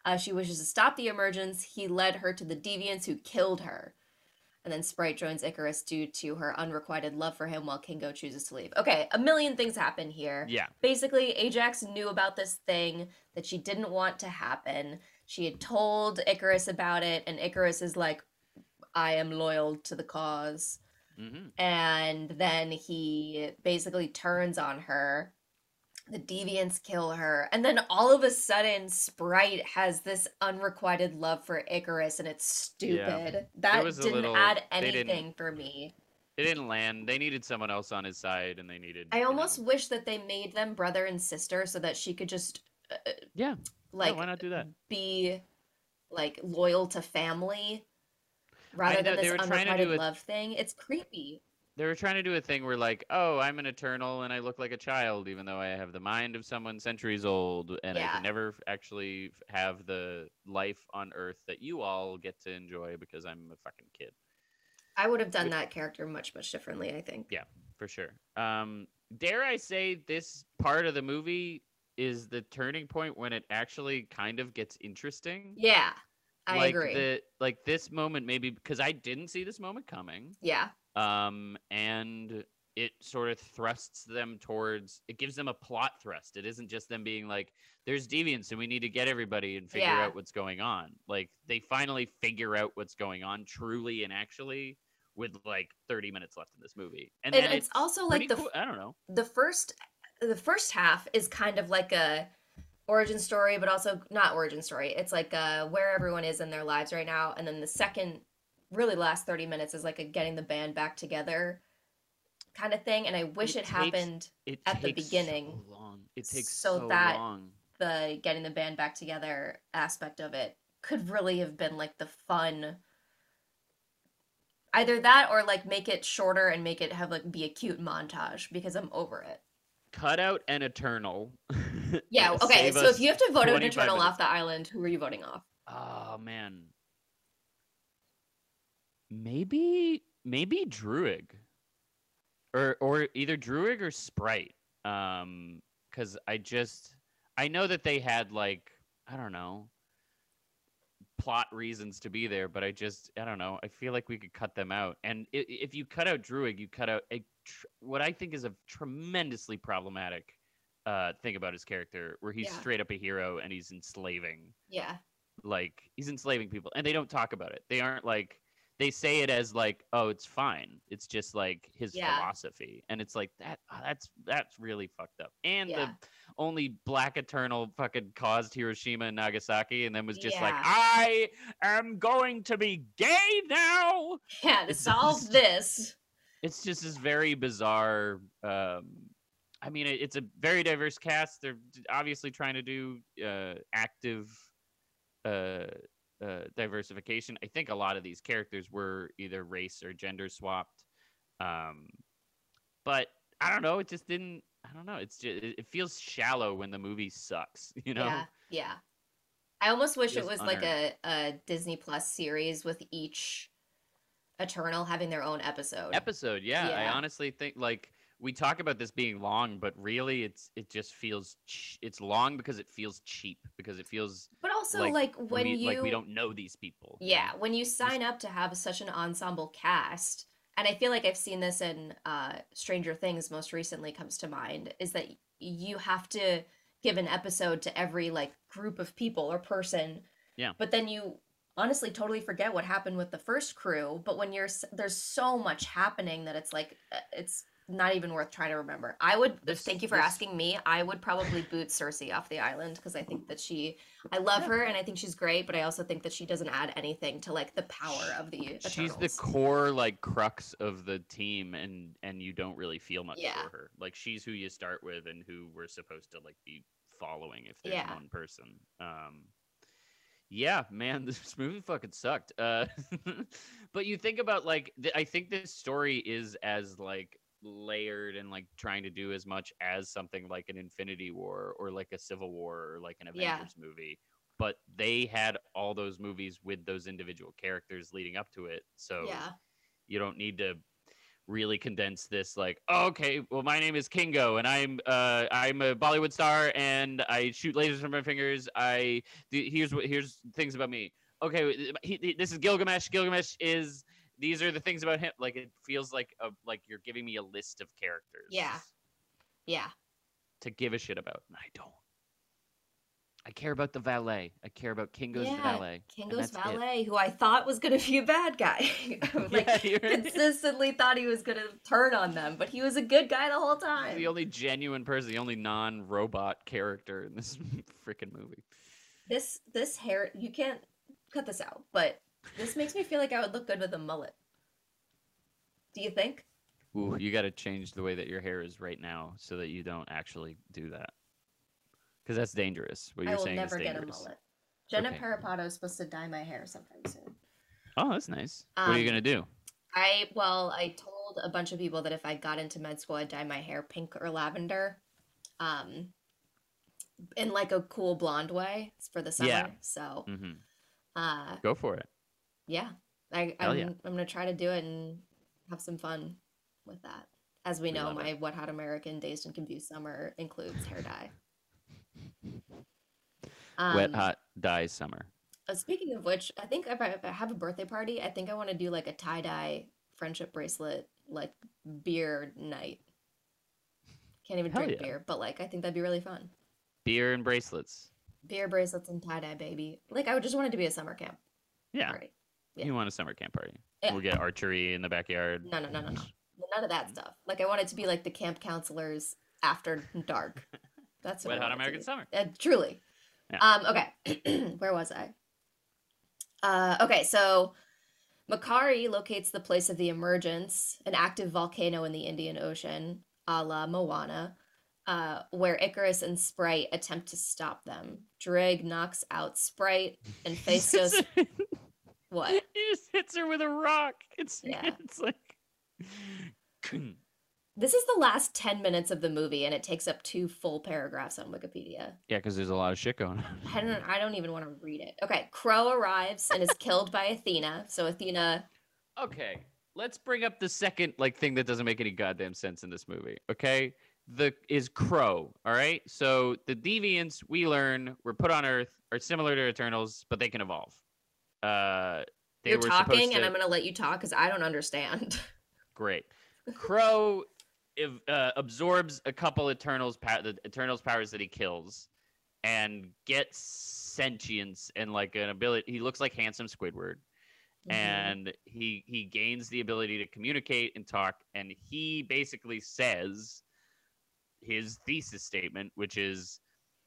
uh, she wishes to stop the emergence, he led her to the deviants who killed her. And then Sprite joins Ikaris due to her unrequited love for him while Kingo chooses to leave. Okay, a million things happen here. yeah. Basically, Ajak knew about this thing that she didn't want to happen. She had told Ikaris about it, and Ikaris is like, I am loyal to the cause hmm and then he basically turns on her. The deviants kill her, and then all of a sudden, Sprite has this unrequited love for Ikaris, and it's stupid. That was didn't little- add didn't- anything for me. It didn't land. They needed someone else on his side, and they needed. I you know- almost wish that they made them brother and sister so that she could just uh, Yeah. like yeah, why not do that? be like loyal to family rather know, than they this were trying to do unrequited it- love thing. It's creepy. They were trying to do a thing where, like, oh, I'm an eternal and I look like a child, even though I have the mind of someone centuries old, and I can never actually have the life on Earth that you all get to enjoy because I'm a fucking kid. I would have done Wh- that character much, much differently, I think. Yeah, for sure. Um, dare I say this part of the movie is the turning point when it actually kind of gets interesting. Yeah, I like agree. The, like this moment maybe because I didn't see this moment coming. Yeah, Um, and it sort of thrusts them towards it gives them a plot thrust. It isn't just them being like, there's deviants and we need to get everybody and figure Yeah. out what's going on. Like they finally figure out what's going on truly and actually with like 30 minutes left in this movie. And, and then it's, also like the cool- I don't know. the first the first half is kind of like a origin story but also not origin story it's like uh where everyone is in their lives right now and then the second really last 30 minutes is like a getting the band back together kind of thing and i wish It it, takes- happened It at the beginning, so long. It takes so so, that- long. the getting the band back together aspect of it could really have been like the fun either that or like make it shorter and make it have like be a cute montage because i'm over it Cut out an eternal. Yeah, okay. So if you have to vote an eternal minutes. off the island, who are you voting off? Oh man. Maybe maybe Druig. Or or either Druig or Sprite. Um cuz I just I know that they had like I don't know plot reasons to be there, but I just I don't know. I feel like we could cut them out. And if you cut out Druig, you cut out a tr- what I think is a tremendously problematic uh thing about his character where he's Yeah. straight up a hero and he's enslaving Yeah. like he's enslaving people and they don't talk about it they aren't like they say it as like oh it's fine it's just like his Yeah. philosophy and it's like that ah, that's that's really fucked up and Yeah. the only black eternal fucking caused hiroshima and nagasaki and then was just like i am going to be gay now! Yeah, to It's solve just- this. it's just this very bizarre um i mean it, it's a very diverse cast. They're obviously trying to do uh active uh uh diversification. I think a lot of these characters were either race or gender swapped um but i don't know it just didn't i don't know it's just it, feels shallow when the movie sucks you know Yeah. Yeah. I almost wish it was like a, a Disney Plus series with each Eternal having their own episode. episode yeah, i honestly think like we talk about this being long but really it's it just feels ch- it's long because it feels cheap because it feels but also like, like, when we, you like we don't know these people you Yeah, know? when you sign up to have such an ensemble cast, and I feel like I've seen this in uh, Stranger Things most recently comes to mind, is that you have to give an episode to every like group of people or person. Yeah. But then you honestly totally forget what happened with the first crew. But when you're there's so much happening that it's like uh, it's not even worth trying to remember. I would This- thank you for this- asking me. I would probably boot Sersi off the island because I think that she I love her and I think she's great, but I also think that she doesn't add anything to like the power of the she's the core like crux of the team and and you don't really feel much Yeah. for her like she's who you start with and who we're supposed to like be following if there's Yeah. one person um yeah man this movie fucking sucked uh but you think about like th- i think this story is as like layered and like trying to do as much as something like an infinity war or like a civil war or like an Yeah. avengers movie but they had all those movies with those individual characters leading up to it so Yeah. you don't need to really condense this like oh, okay well my name is kingo and i'm uh i'm a bollywood star and i shoot lasers from my fingers i th- here's what here's things about me okay he, he- this is gilgamesh gilgamesh is these are the things about him like it feels like a, like you're giving me a list of characters Yeah. Yeah. to give a shit about and i don't i care about the valet i care about kingo's Yeah, valet Kingo's that's it. valet, who I thought was gonna be a bad guy. Like Yeah, right. consistently thought he was gonna turn on them, but he was a good guy the whole time. the only genuine person, the only non-robot character in this freaking movie. This this hair you can't cut this out, but this makes me feel like I would look good with a mullet. Do you think? Ooh, you got to change the way that your hair is right now so that you don't actually do that. Because that's dangerous. What you're saying is dangerous. I will never get a mullet. Jenna Okay. Parapato is supposed to dye my hair sometime soon. Oh, that's nice. what are you Um, gonna do? I well, I told a bunch of people that if I got into med school, I'd dye my hair pink or lavender, um, in like a cool blonde way for the summer. Yeah. So, hmm uh, Go for it. Yeah, I, Hell I'm yeah. I'm gonna try to do it and have some fun with that. As we We know, love it. my What Hot American Dazed and Confused Summer includes hair dye. Wet Um, hot Dye summer. uh, speaking of which, I think if I, if I have a birthday party, I think I want to do like a tie dye friendship bracelet, like beer night. Can't even Hell drink yeah. beer, but like I think that'd be really fun. Beer and bracelets. Beer bracelets and tie dye, baby. Like I would just want it to be a summer camp Yeah. party. Yeah. You want a summer camp party. Yeah. We'll get archery in the backyard. No, no, no, no, no. None of that stuff. Like I want it to be like the camp counselors after dark. That's what Wet hot American summer. Uh, truly. Yeah. Um. Okay. Where was I? Uh. Okay. So, Makkari locates the place of the emergence, an active volcano in the Indian Ocean, a la Moana, uh, where Ikaris and Sprite attempt to stop them. Drake knocks out Sprite, and Phastos. what? He just hits her with a rock. It's Yeah. it's like This is the last ten minutes of the movie, and it takes up two full paragraphs on Wikipedia. Yeah, because there's a lot of shit going on. I don't. I don't even want to read it. Okay, Kro arrives and is killed by Athena. So Athena Okay, let's bring up the second like thing that doesn't make any goddamn sense in this movie. Okay, the is Kro. All right, so the deviants we learn were put on Earth are similar to Eternals, but they can evolve. Uh, they You're talking, and to- I'm gonna let you talk because I don't understand. Great. Kro uh, absorbs a couple Eternals pow- the Eternals powers that he kills, and gets sentience and like an ability. He looks like handsome Squidward, Mhm. and he he gains the ability to communicate and talk. And he basically says his thesis statement, which is,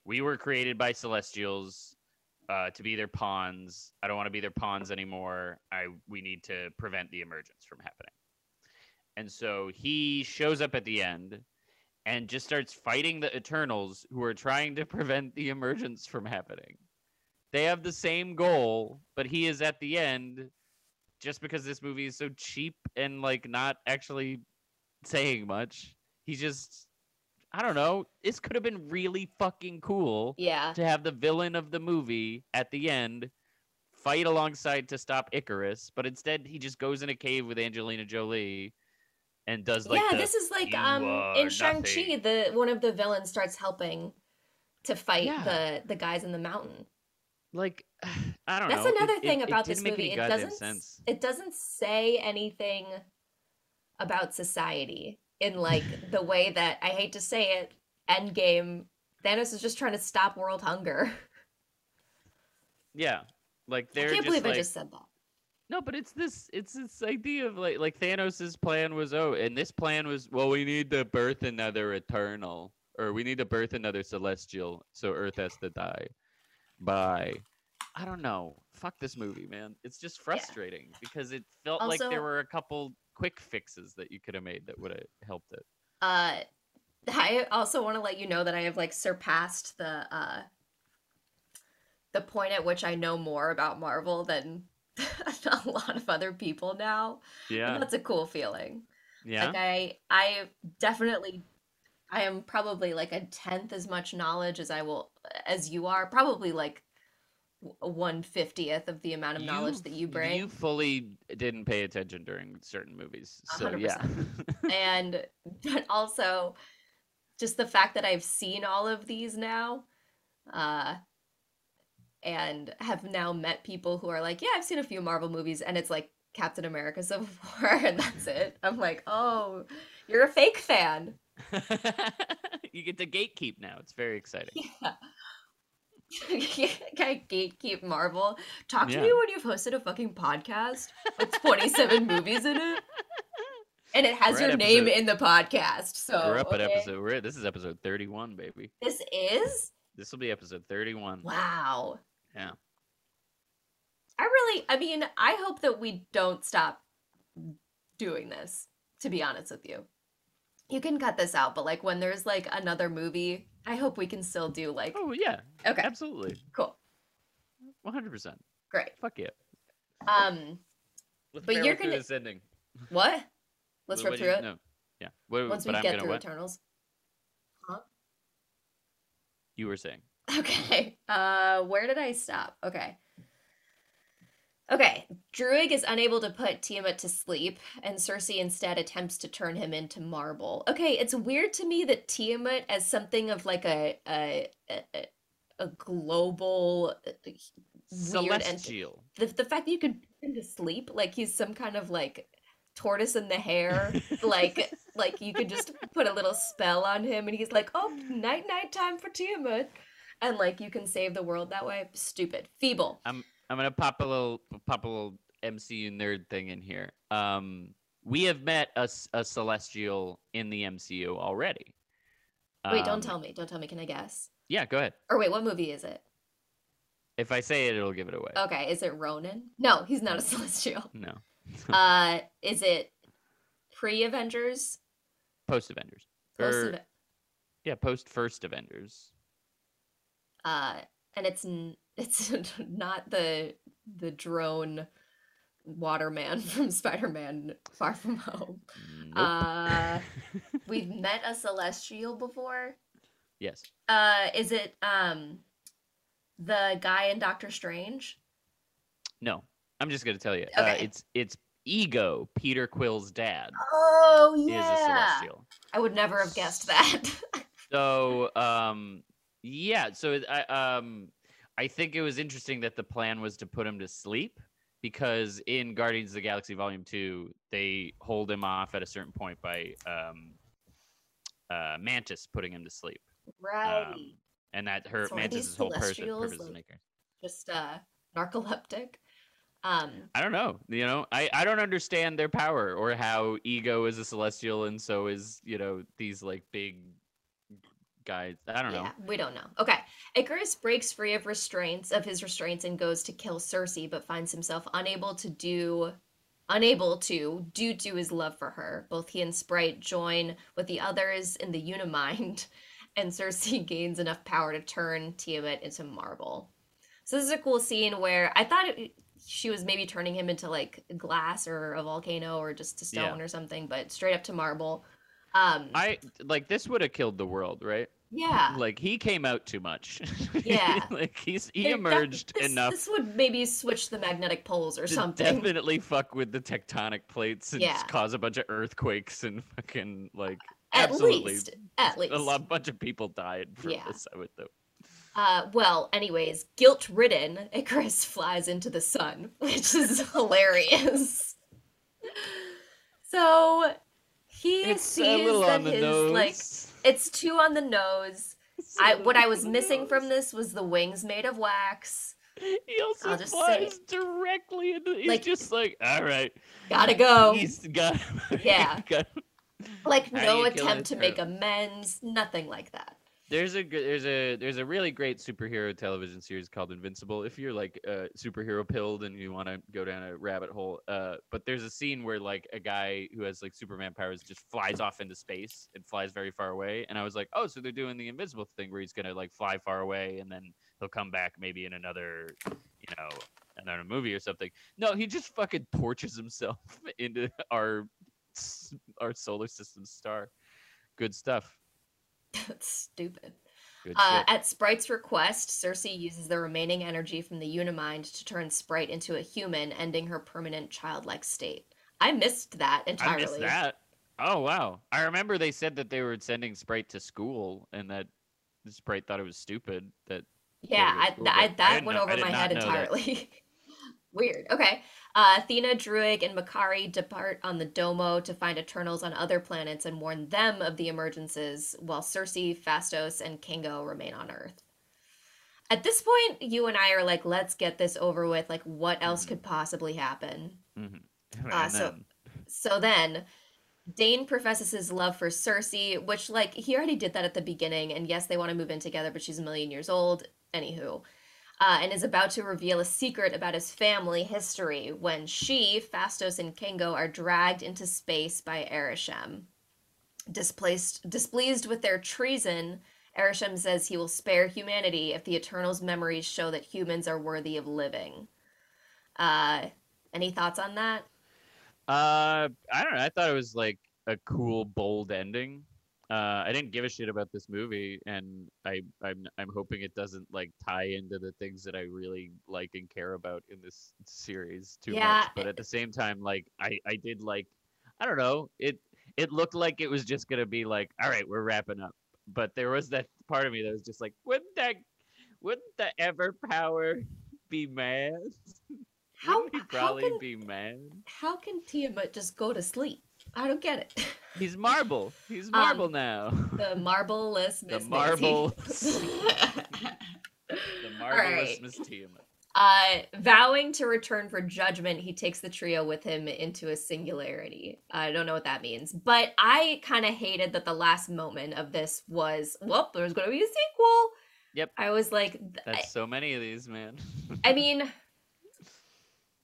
"We were created by Celestials." Uh, to be their pawns. I don't want to be their pawns anymore. I we need to prevent the emergence from happening. And so he shows up at the end and just starts fighting the Eternals who are trying to prevent the emergence from happening. They have the same goal, but he is at the end just because this movie is so cheap and like not actually saying much. He just I don't know. This could have been really fucking cool yeah, to have the villain of the movie at the end fight alongside to stop Ikaris, but instead he just goes in a cave with Angelina Jolie and does like yeah. This is like um in Shang Chi, the one of the villains starts helping to fight Yeah. the the guys in the mountain. like I don't That's know. It- another it- thing it about didn't this movie. It doesn't. sense. It doesn't say anything about society in like the way that I hate to say it. Endgame. Thanos is just trying to stop world hunger. Yeah, like they're I can't believe like I just said that. no, but it's this it's this idea of like like Thanos's plan was oh, and this plan was well, we need to birth another Eternal or we need to birth another Celestial, so Earth has to die. Bye. I don't know. Fuck this movie, man. It's just frustrating because it felt like there were a couple quick fixes that you could have made that would have helped it. Uh, I also want to let you know that I have like surpassed the uh the point at which I know more about Marvel than a lot of other people now. And Yeah. that's a cool feeling. Yeah. Like I I definitely I am probably like a tenth as much knowledge as I will as you are. Probably like one fiftieth of the amount of knowledge that you bring. You fully didn't pay attention during certain movies. So hundred yeah. and but also just the fact that I've seen all of these now, uh, and have now met people who are like, yeah, I've seen a few Marvel movies, and it's like Captain America Civil War, and that's it. I'm like, oh, you're a fake fan. you get to gatekeep now. It's very exciting. Yeah. Can I gatekeep Marvel? Talk to me when you've hosted a fucking podcast with 27 movies in it. And it has your name episode- in the podcast. So we're up at episode. We're at, this is episode thirty-one, baby. This is? This will be episode thirty-one. Wow. Yeah. I really, I mean, I hope that we don't stop doing this, to be honest with you. You can cut this out, but like when there's like another movie, I hope we can still do like, Oh yeah. okay, Absolutely. cool, One hundred percent. great. Fuck yeah. Um, Let's But you're through gonna- this ending. what? Let's rip through you- it No. Yeah. What, once we but I'm get gonna through what? Eternals. Huh? You were saying. Okay. Uh where did I stop? Okay. Okay. Druig is unable to put Tiamut to sleep, and Sersi instead attempts to turn him into marble. Okay, it's weird to me that Tiamut as something of like a a, a, a global weird Celestial. the, the fact that you could put him to sleep like he's some kind of like tortoise in the hair like like you could just put a little spell on him and he's like oh night night time for Tiamut and like you can save the world that way stupid feeble I'm I'm gonna pop a little pop a little MCU nerd thing in here. Um, we have met a, a celestial in the MCU already. wait don't Um, tell me don't tell me can I guess Yeah, go ahead. or wait what movie is it If I say it, it'll give it away. okay is it Ronan no he's not a celestial No. uh is it pre-Avengers Post Avengers. Post yeah, post first Avengers. uh and it's n- it's not the the drone waterman from spider-man far from home Nope. uh we've met a celestial before yes. uh is it um the guy in doctor strange No. I'm just gonna tell you. Uh, Okay. it's it's Ego, Peter Quill's dad, oh yeah. is a celestial. i would never have guessed that So um yeah, so I um I think it was interesting that the plan was to put him to sleep because in Guardians of the Galaxy Volume 2 they hold him off at a certain point by um uh Mantis putting him to sleep. right Um, and that her So Mantis' whole purpose, Celestials, purpose is like- maker. just uh narcoleptic um I don't know. You know, I, I don't understand their power or how ego is a celestial and so is, you know, these like big guys. I don't know. Yeah, we don't know. Okay. Ikaris breaks free of restraints of his restraints and goes to kill Sersi, but finds himself unable to do unable to due to his love for her. Both he and Sprite join with the others in the Unimind, and Sersi gains enough power to turn Tiamut into marble. So this is a cool scene where I thought it, she was maybe turning him into like glass or a volcano or just to Yeah. stone or something, but straight up to marble. Um, I like this would have killed the world, right? Yeah. Like he came out too much. Yeah. like he's he def- emerged this, enough This would maybe switch the magnetic poles or something. definitely fuck with the tectonic plates and Yeah. cause a bunch of earthquakes and fucking like At absolutely least, at least. a lot bunch of people died from Yeah. this. I would though. Uh, well, anyways, guilt-ridden, Ikaris flies into the sun, which is hilarious. so he It's sees that his like it's two on the nose. It's a I what I was the missing from this was the wings made of wax. He also I'll just say- flies directly into. He's Like- just like, all right, Gotta go. he's got. Yeah. got- Like no attempt this to make amends, nothing like that. There's a there's a there's a really great superhero television series called Invincible. If you're like uh, superhero pilled and you want to go down a rabbit hole, uh, but there's a scene where like a guy who has like Superman powers just flies off into space and flies very far away, and I was like, oh, so they're doing the Invincible thing where he's gonna like fly far away and then he'll come back maybe in another, you know, another movie or something. No, he just fucking torches himself into our our solar system star. Good stuff. That's stupid. Uh, at Sprite's request, Sersi uses the remaining energy from the Unimind to turn Sprite into a human, ending her permanent childlike state. I missed that entirely. I missed that. Oh wow! I remember they said that they were sending Sprite to school, and that Sprite thought it was stupid. That Yeah, I, I, but I that went know- over my head that. entirely. Weird. Okay. Uh, Athena, Druig, and Makkari depart on the Domo to find Eternals on other planets and warn them of the emergences, while Sersi, Phastos, and Kingo remain on Earth. At this point, you and I are like, let's get this over with. Like, what else Mhm. could possibly happen? Mhm. Uh, so- then- So then, Dane professes his love for Sersi, which, like, he already did that at the beginning. And yes, they want to move in together, but she's a million years old. Anywho. Uh, and is about to reveal a secret about his family history when she, Phastos, and Kingo are dragged into space by Arishem. Displaced, displeased with their treason, Arishem says he will spare humanity if the Eternals' memories show that humans are worthy of living. Uh, any thoughts on that? uh, I don't know. I thought it was like a cool, bold ending. Uh, I didn't give a shit about this movie, and I I'm I'm hoping it doesn't like tie into the things that I really like and care about in this series too Yeah, much. But at the same time, like I I did like I don't know it it looked like it was just gonna be like all right we're wrapping up, but there was that part of me that was just like wouldn't that wouldn't ever power be mad? How Wouldn't he how can be mad? how can Tiamut just go to sleep? I don't get it. He's marble. He's Um, marble now. The marbleless The Miss marble- Maisie. the marvelous right. Miss Tiamut. Uh, vowing to return for judgment, he takes the trio with him into a singularity. I don't know what that means, but I kind of hated that the last moment of this was, well, there's going to be a sequel. Yep. I was like, I, That's so many of these, man. I mean,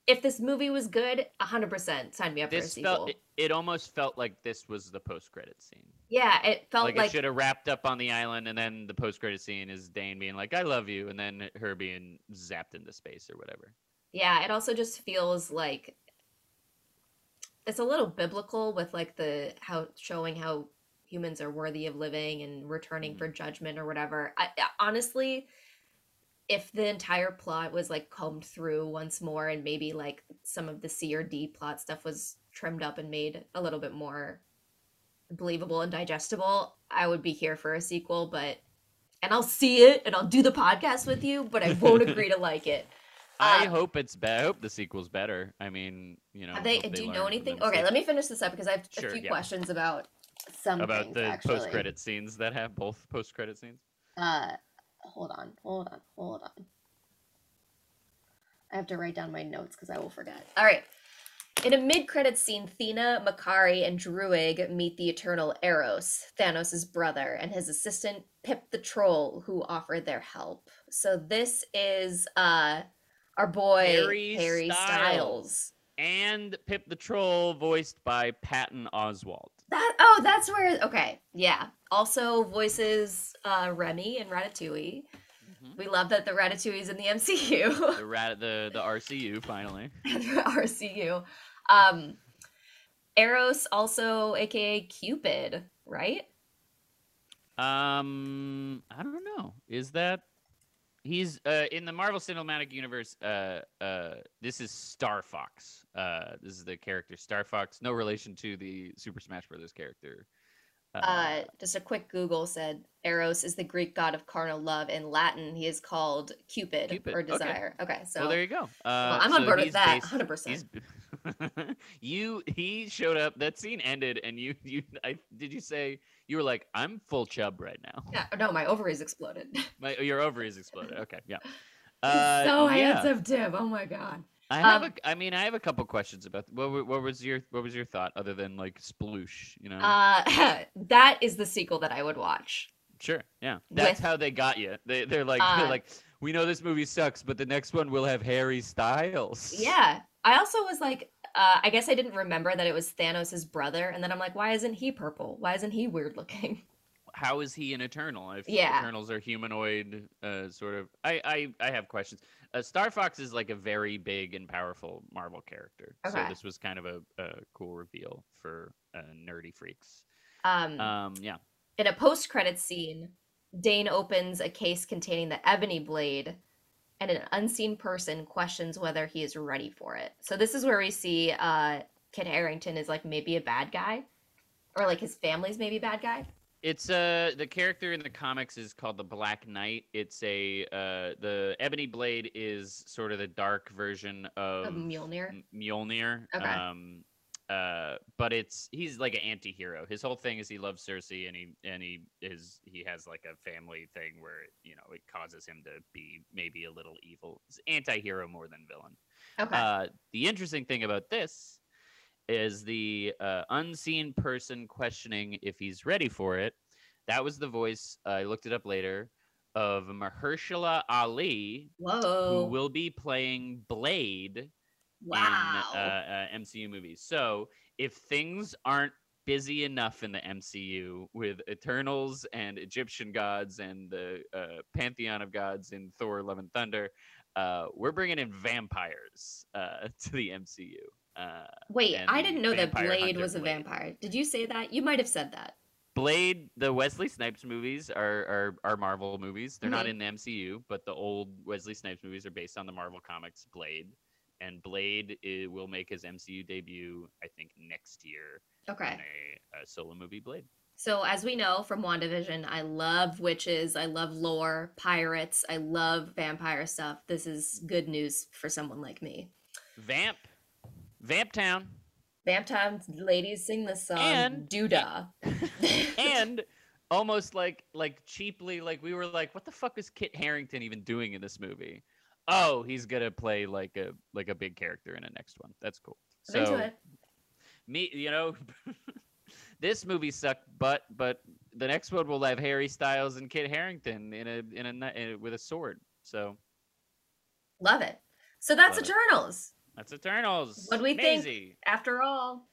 if this movie was good, 100% sign me up for a this sequel. it, it almost felt like this was the post credit scene. yeah, it felt like, like, it should have wrapped up on the island and then the post credit scene is Dane being like, I love you, and then her being zapped into space or whatever. yeah, it also just feels like it's a little biblical with like the how showing how humans are worthy of living and returning Mhm. for judgment or whatever. I- honestly, if the entire plot was like combed through once more and maybe like some of the C or D plot stuff was trimmed up and made a little bit more believable and digestible, I would be here for a sequel, but and I'll see it and I'll do the podcast with you, but I won't agree to like it. I Um, hope it's better. I hope the sequel's better. I mean, you know, Have they? Do you know anything? Okay, let me finish this up because I have Sure, a few yeah. questions about some about things, the actually. post credit scenes that have both post credit scenes. Uh, hold on, hold on, hold on. I have to write down my notes because I will forget. All right. In a mid-credit scene, Thena, Makkari, and Druig meet the Eternal Eros, Thanos' brother, and his assistant Pip the Troll, who offer their help. So this is uh our boy Harry Harry, Styles. Styles. And Pip the Troll, voiced by Patton Oswalt. That oh, that's where okay, yeah. Also voices uh Remy and Ratatouille. Mhm. We love that the Ratatouille's in the MCU, The rat, the the RCU finally. the RCU. Um, Eros also, aka Cupid, right? Um, I don't know. Is that he's uh in the Marvel Cinematic Universe? Uh, uh, this is Star Fox. Uh, this is the character Star Fox. No relation to the Super Smash Brothers character. Uh, just a quick Google said Eros is the Greek god of carnal love. In Latin, he is called Cupid, Cupid, or desire. Okay, so well, there you go. Uh, well, I'm on so board with that, 100%. you he showed up. That scene ended, and you you I did you say you were like I'm full chub right now. yeah, no, my ovaries exploded. My your ovaries exploded. Okay, yeah. Uh, so yeah. handsome, Tim. Oh my god. I have Um, a, I mean, I have a couple questions about what. What was your What was your thought other than like sploosh? You know, Uh, that is the sequel that I would watch. sure, yeah. That's with- how they got you. They they're like Uh, they're like we know this movie sucks, but the next one will have Harry Styles. Yeah. I also was like, uh, I guess I didn't remember that it was Thanos' brother, and then I'm like, why isn't he purple? Why isn't he weird looking? How is he an Eternal? If Yeah. Eternals are humanoid, uh, sort of. I I I have questions. Uh, Star Fox is like a very big and powerful Marvel character, so this was kind of a, a cool reveal for uh, nerdy freaks. Um, Um, yeah. in a post-credit scene, Dane opens a case containing the ebony blade, and an unseen person questions whether he is ready for it. So this is where we see uh, Kit Harington is like maybe a bad guy, or like his family's maybe bad guy. It's uh the character in the comics is called the Black Knight. It's a uh the Ebony Blade is sort of the dark version of Of Mjolnir. Mjolnir. Okay. Um uh but it's he's like an anti-hero. His whole thing is he loves Sersi and he and he is he has like a family thing where you know it causes him to be maybe a little evil. It's anti-hero more than villain. Okay. Uh, the interesting thing about this is the uh, unseen person questioning if he's ready for it. That was the voice. I looked it up later of Mahershala Ali, Whoa. who will be playing Blade wow. in uh, uh, MCU movies. So if things aren't busy enough in the MCU with Eternals and Egyptian gods and the uh, pantheon of gods in Thor: Love and Thunder, uh, we're bringing in vampires uh, to the MCU. Uh, Wait, I didn't know that Blade hunter was a Blade. vampire. Did you say that? You might have said that. Blade, the Wesley Snipes movies are are, are Marvel movies. They're not Mhm. in the MCU, but the old Wesley Snipes movies are based on the Marvel comics Blade. And Blade will make his MCU debut, I think, next year Okay. in a, a solo movie, Blade. So, as we know from WandaVision, I love witches, I love lore, pirates, I love vampire stuff. This is good news for someone like me. Vamp, Vamp Town, Vamp Town ladies sing this song, And- Doodah. and almost like like cheaply, like we were like, what the fuck is Kit Harington even doing in this movie? Oh, he's gonna play like a like a big character in the next one. That's cool. I'm into So it. me, you know, this movie sucked, but but the next one will have Harry Styles and Kit Harington in a in a, in a with a sword. So Love it. So that's Love it. Eternals. that's Eternals. What do we think? After all,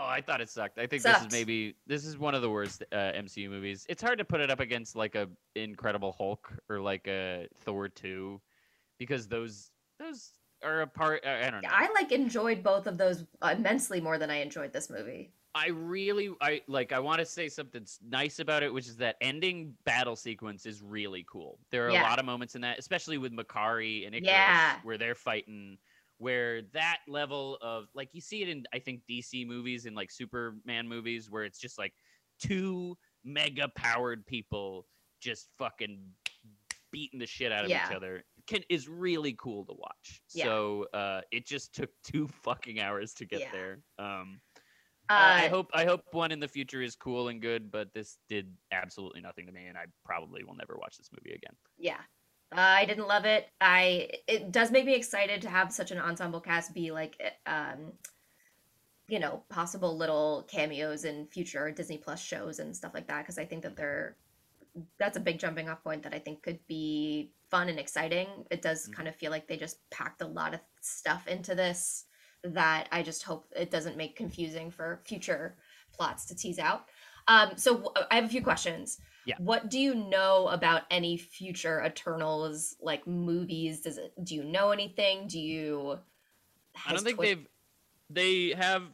Oh, I thought it sucked. I think Sucked. this is maybe this is one of the worst uh, MCU movies. It's hard to put it up against like a Incredible Hulk or like a Thor two, because those those are a part. I don't know. I like enjoyed both of those immensely more than I enjoyed this movie. I really I like I want to say something nice about it, which is that ending battle sequence is really cool. There are Yeah. a lot of moments in that, especially with Makkari and Ikaris, Yeah. where they're fighting, where that level of like you see it in I think DC movies and like Superman movies, where it's just like two mega powered people just fucking beating the shit out of Yeah. each other can is really cool to watch. Yeah. So uh, it just took two fucking hours to get Yeah. there. Um, Uh, uh, I hope I hope one in the future is cool and good, but this did absolutely nothing to me, and I probably will never watch this movie again. yeah. I didn't love it. I it does make me excited to have such an ensemble cast be like um you know, possible little cameos in future Disney Plus shows and stuff like that because I think that they're that's a big jumping off point that I think could be fun and exciting. It does Mhm. kind of feel like they just packed a lot of stuff into this that I just hope it doesn't make confusing for future plots to tease out. Um, so I have a few questions. Yeah. What do you know about any future Eternals like movies? Does it? Do you know anything? Do you? I don't think Twi- they've they have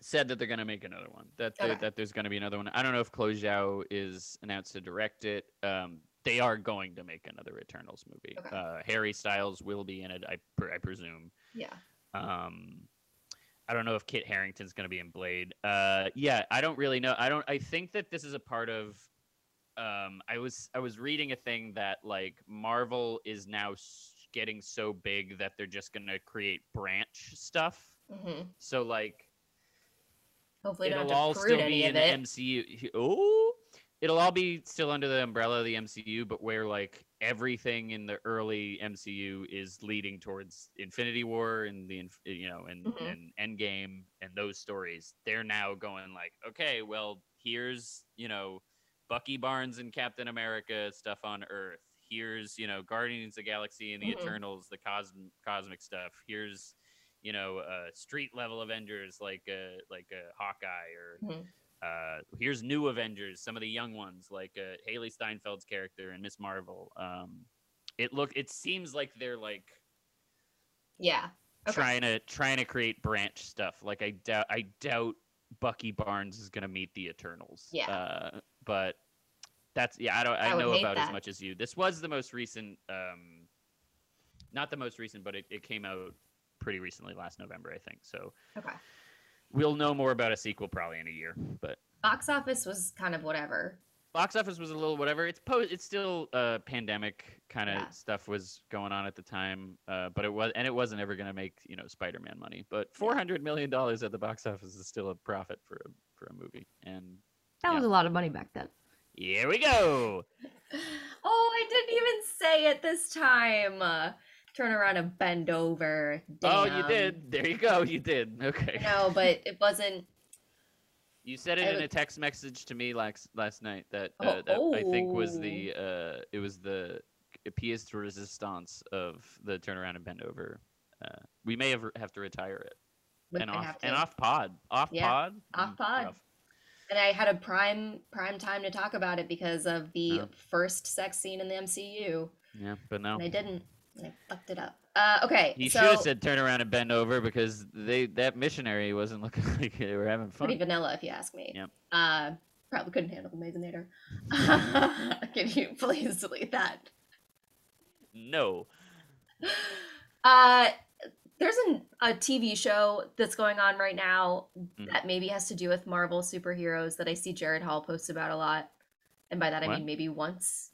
said that they're gonna make another one. That Okay. that there's gonna be another one. I don't know if Chloe Zhao is announced to direct it. Um, they are going to make another Eternals movie. Okay. Uh, Harry Styles will be in it, I pre- I presume. Yeah. Um, I don't know if Kit Harington's going to be in Blade. Uh, yeah, I don't really know. I don't. I think that this is a part of. Um, I was I was reading a thing that like Marvel is now getting so big that they're just going to create branch stuff. hmm So like Hopefully, it'll all still be in it. MCU. Oh, it'll all be still under the umbrella of the MCU, but where like everything in the early MCU is leading towards Infinity War and the you know and Mhm. and Endgame and those stories. They're now going like, okay, well here's you know Bucky Barnes and Captain America stuff on Earth. Here's you know Guardians of the Galaxy and the Mhm. Eternals, the cosmic cosmic stuff. Here's you know, uh, street level Avengers like uh, like uh, Hawkeye or Mhm. uh, here's new Avengers, some of the young ones like uh, Hailee Steinfeld's character and Miss Marvel. Um, it look it seems like they're like Yeah. Okay. trying to trying to create branch stuff. Like I doubt I doubt Bucky Barnes is gonna meet the Eternals. Yeah. Uh, but that's yeah. I don't. I, I know about as much as you. This was the most recent. Um, not the most recent, but it, it came out pretty recently, last November, I think. So Okay. we'll know more about a sequel probably in a year. But Box office was kind of whatever. box office was a little whatever. It's po- It's still uh, pandemic kind of Yeah. stuff was going on at the time. Uh, but it was and it wasn't ever going to make you know Spider Man money. But four hundred million dollars at the box office is still a profit for a for a movie. And That Yeah. was a lot of money back then. here we go. Oh, I didn't even say it this time. Turn around and bend over. Oh, you did. There you go. You did. Okay. No, but it wasn't. You said I it in a text message to me last last night that Oh, uh, that I think was oh. the uh, it was the pièce de resistance of the turnaround and bend over. Uh, we may have have to retire it we and off and off pod off Yeah, pod off Mm, pod. rough. And I had a prime prime time to talk about it because of the Oh. first sex scene in the MCU, Yeah, but no. and I didn't. And I fucked it up. Uh, okay, He so should have said turn around and bend over because they that missionary wasn't looking like they were having fun. pretty vanilla, if you ask me. Yep. Uh, probably couldn't handle the Mazinator. Can you please delete that? No. Uh, There's an, a TV show that's going on right now Mhm. that maybe has to do with Marvel superheroes that I see Jared Hall post about a lot. And by that I mean maybe once.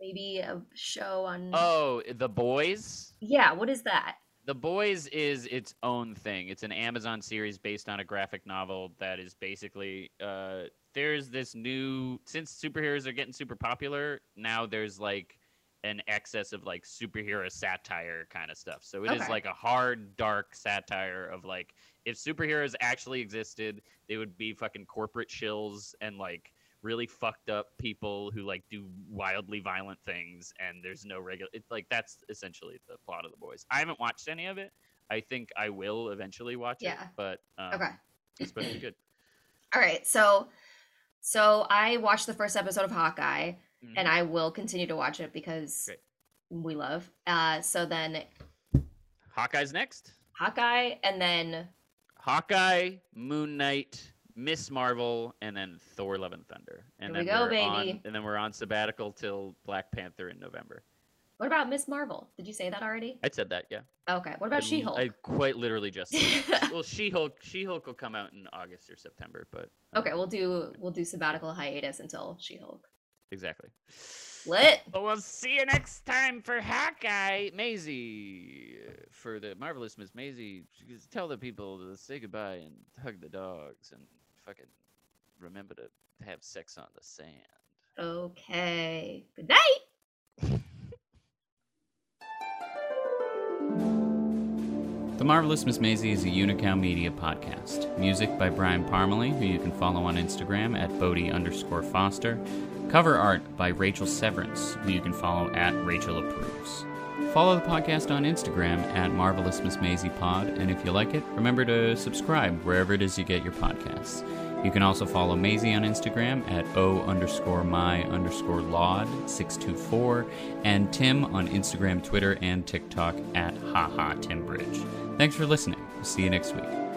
Maybe a show on Oh, The Boys. Yeah, what is that? The Boys is its own thing. It's an Amazon series based on a graphic novel that is basically uh, there's this new since superheroes are getting super popular now. There's like an excess of like superhero satire kind of stuff. So it is Okay. like a hard, dark satire of like if superheroes actually existed, they would be fucking corporate shills and like really fucked up people who like do wildly violent things and there's no regular it's like that's essentially the plot of the boys i haven't watched any of it i think i will eventually watch Yeah. it but um, Okay. it's supposed to be good All right. So so I watched the first episode of Hawkeye Mhm. and I will continue to watch it because Great. we love. Uh so then hawkeye's next Hawkeye and then hawkeye moon knight miss marvel and then thor love and thunder and Here then we go, baby. on and then we're on sabbatical till black panther in november what about Miss Marvel? Did you say that already? i said that yeah Okay. What about She Hulk? i quite literally just said well she-hulk she-hulk will come out in august or september but uh, Okay, we'll do we'll do sabbatical hiatus until She Hulk. exactly Lit. Well, we'll see you next time for Hawkeye. Maisie, for the marvelous Miss Maisie, tell the people to say goodbye and hug the dogs and fucking remember to have sex on the sand. Okay. Good night. The Marvelous Miss Maisie is a Unicow Media podcast. Music by Brian Parmalee, who you can follow on Instagram at Bodie underscore Foster. Cover art by Rachel Severance, who you can follow at Rachel Approves. Follow the podcast on Instagram at Marvelous Miss Maisie Pod, and if you like it, remember to subscribe wherever it is you get your podcasts. You can also follow Maisie on Instagram at O underscore my underscore laud 624 and Tim on Instagram, Twitter, and TikTok at haha Tim Bridge. Thanks for listening. See you next week.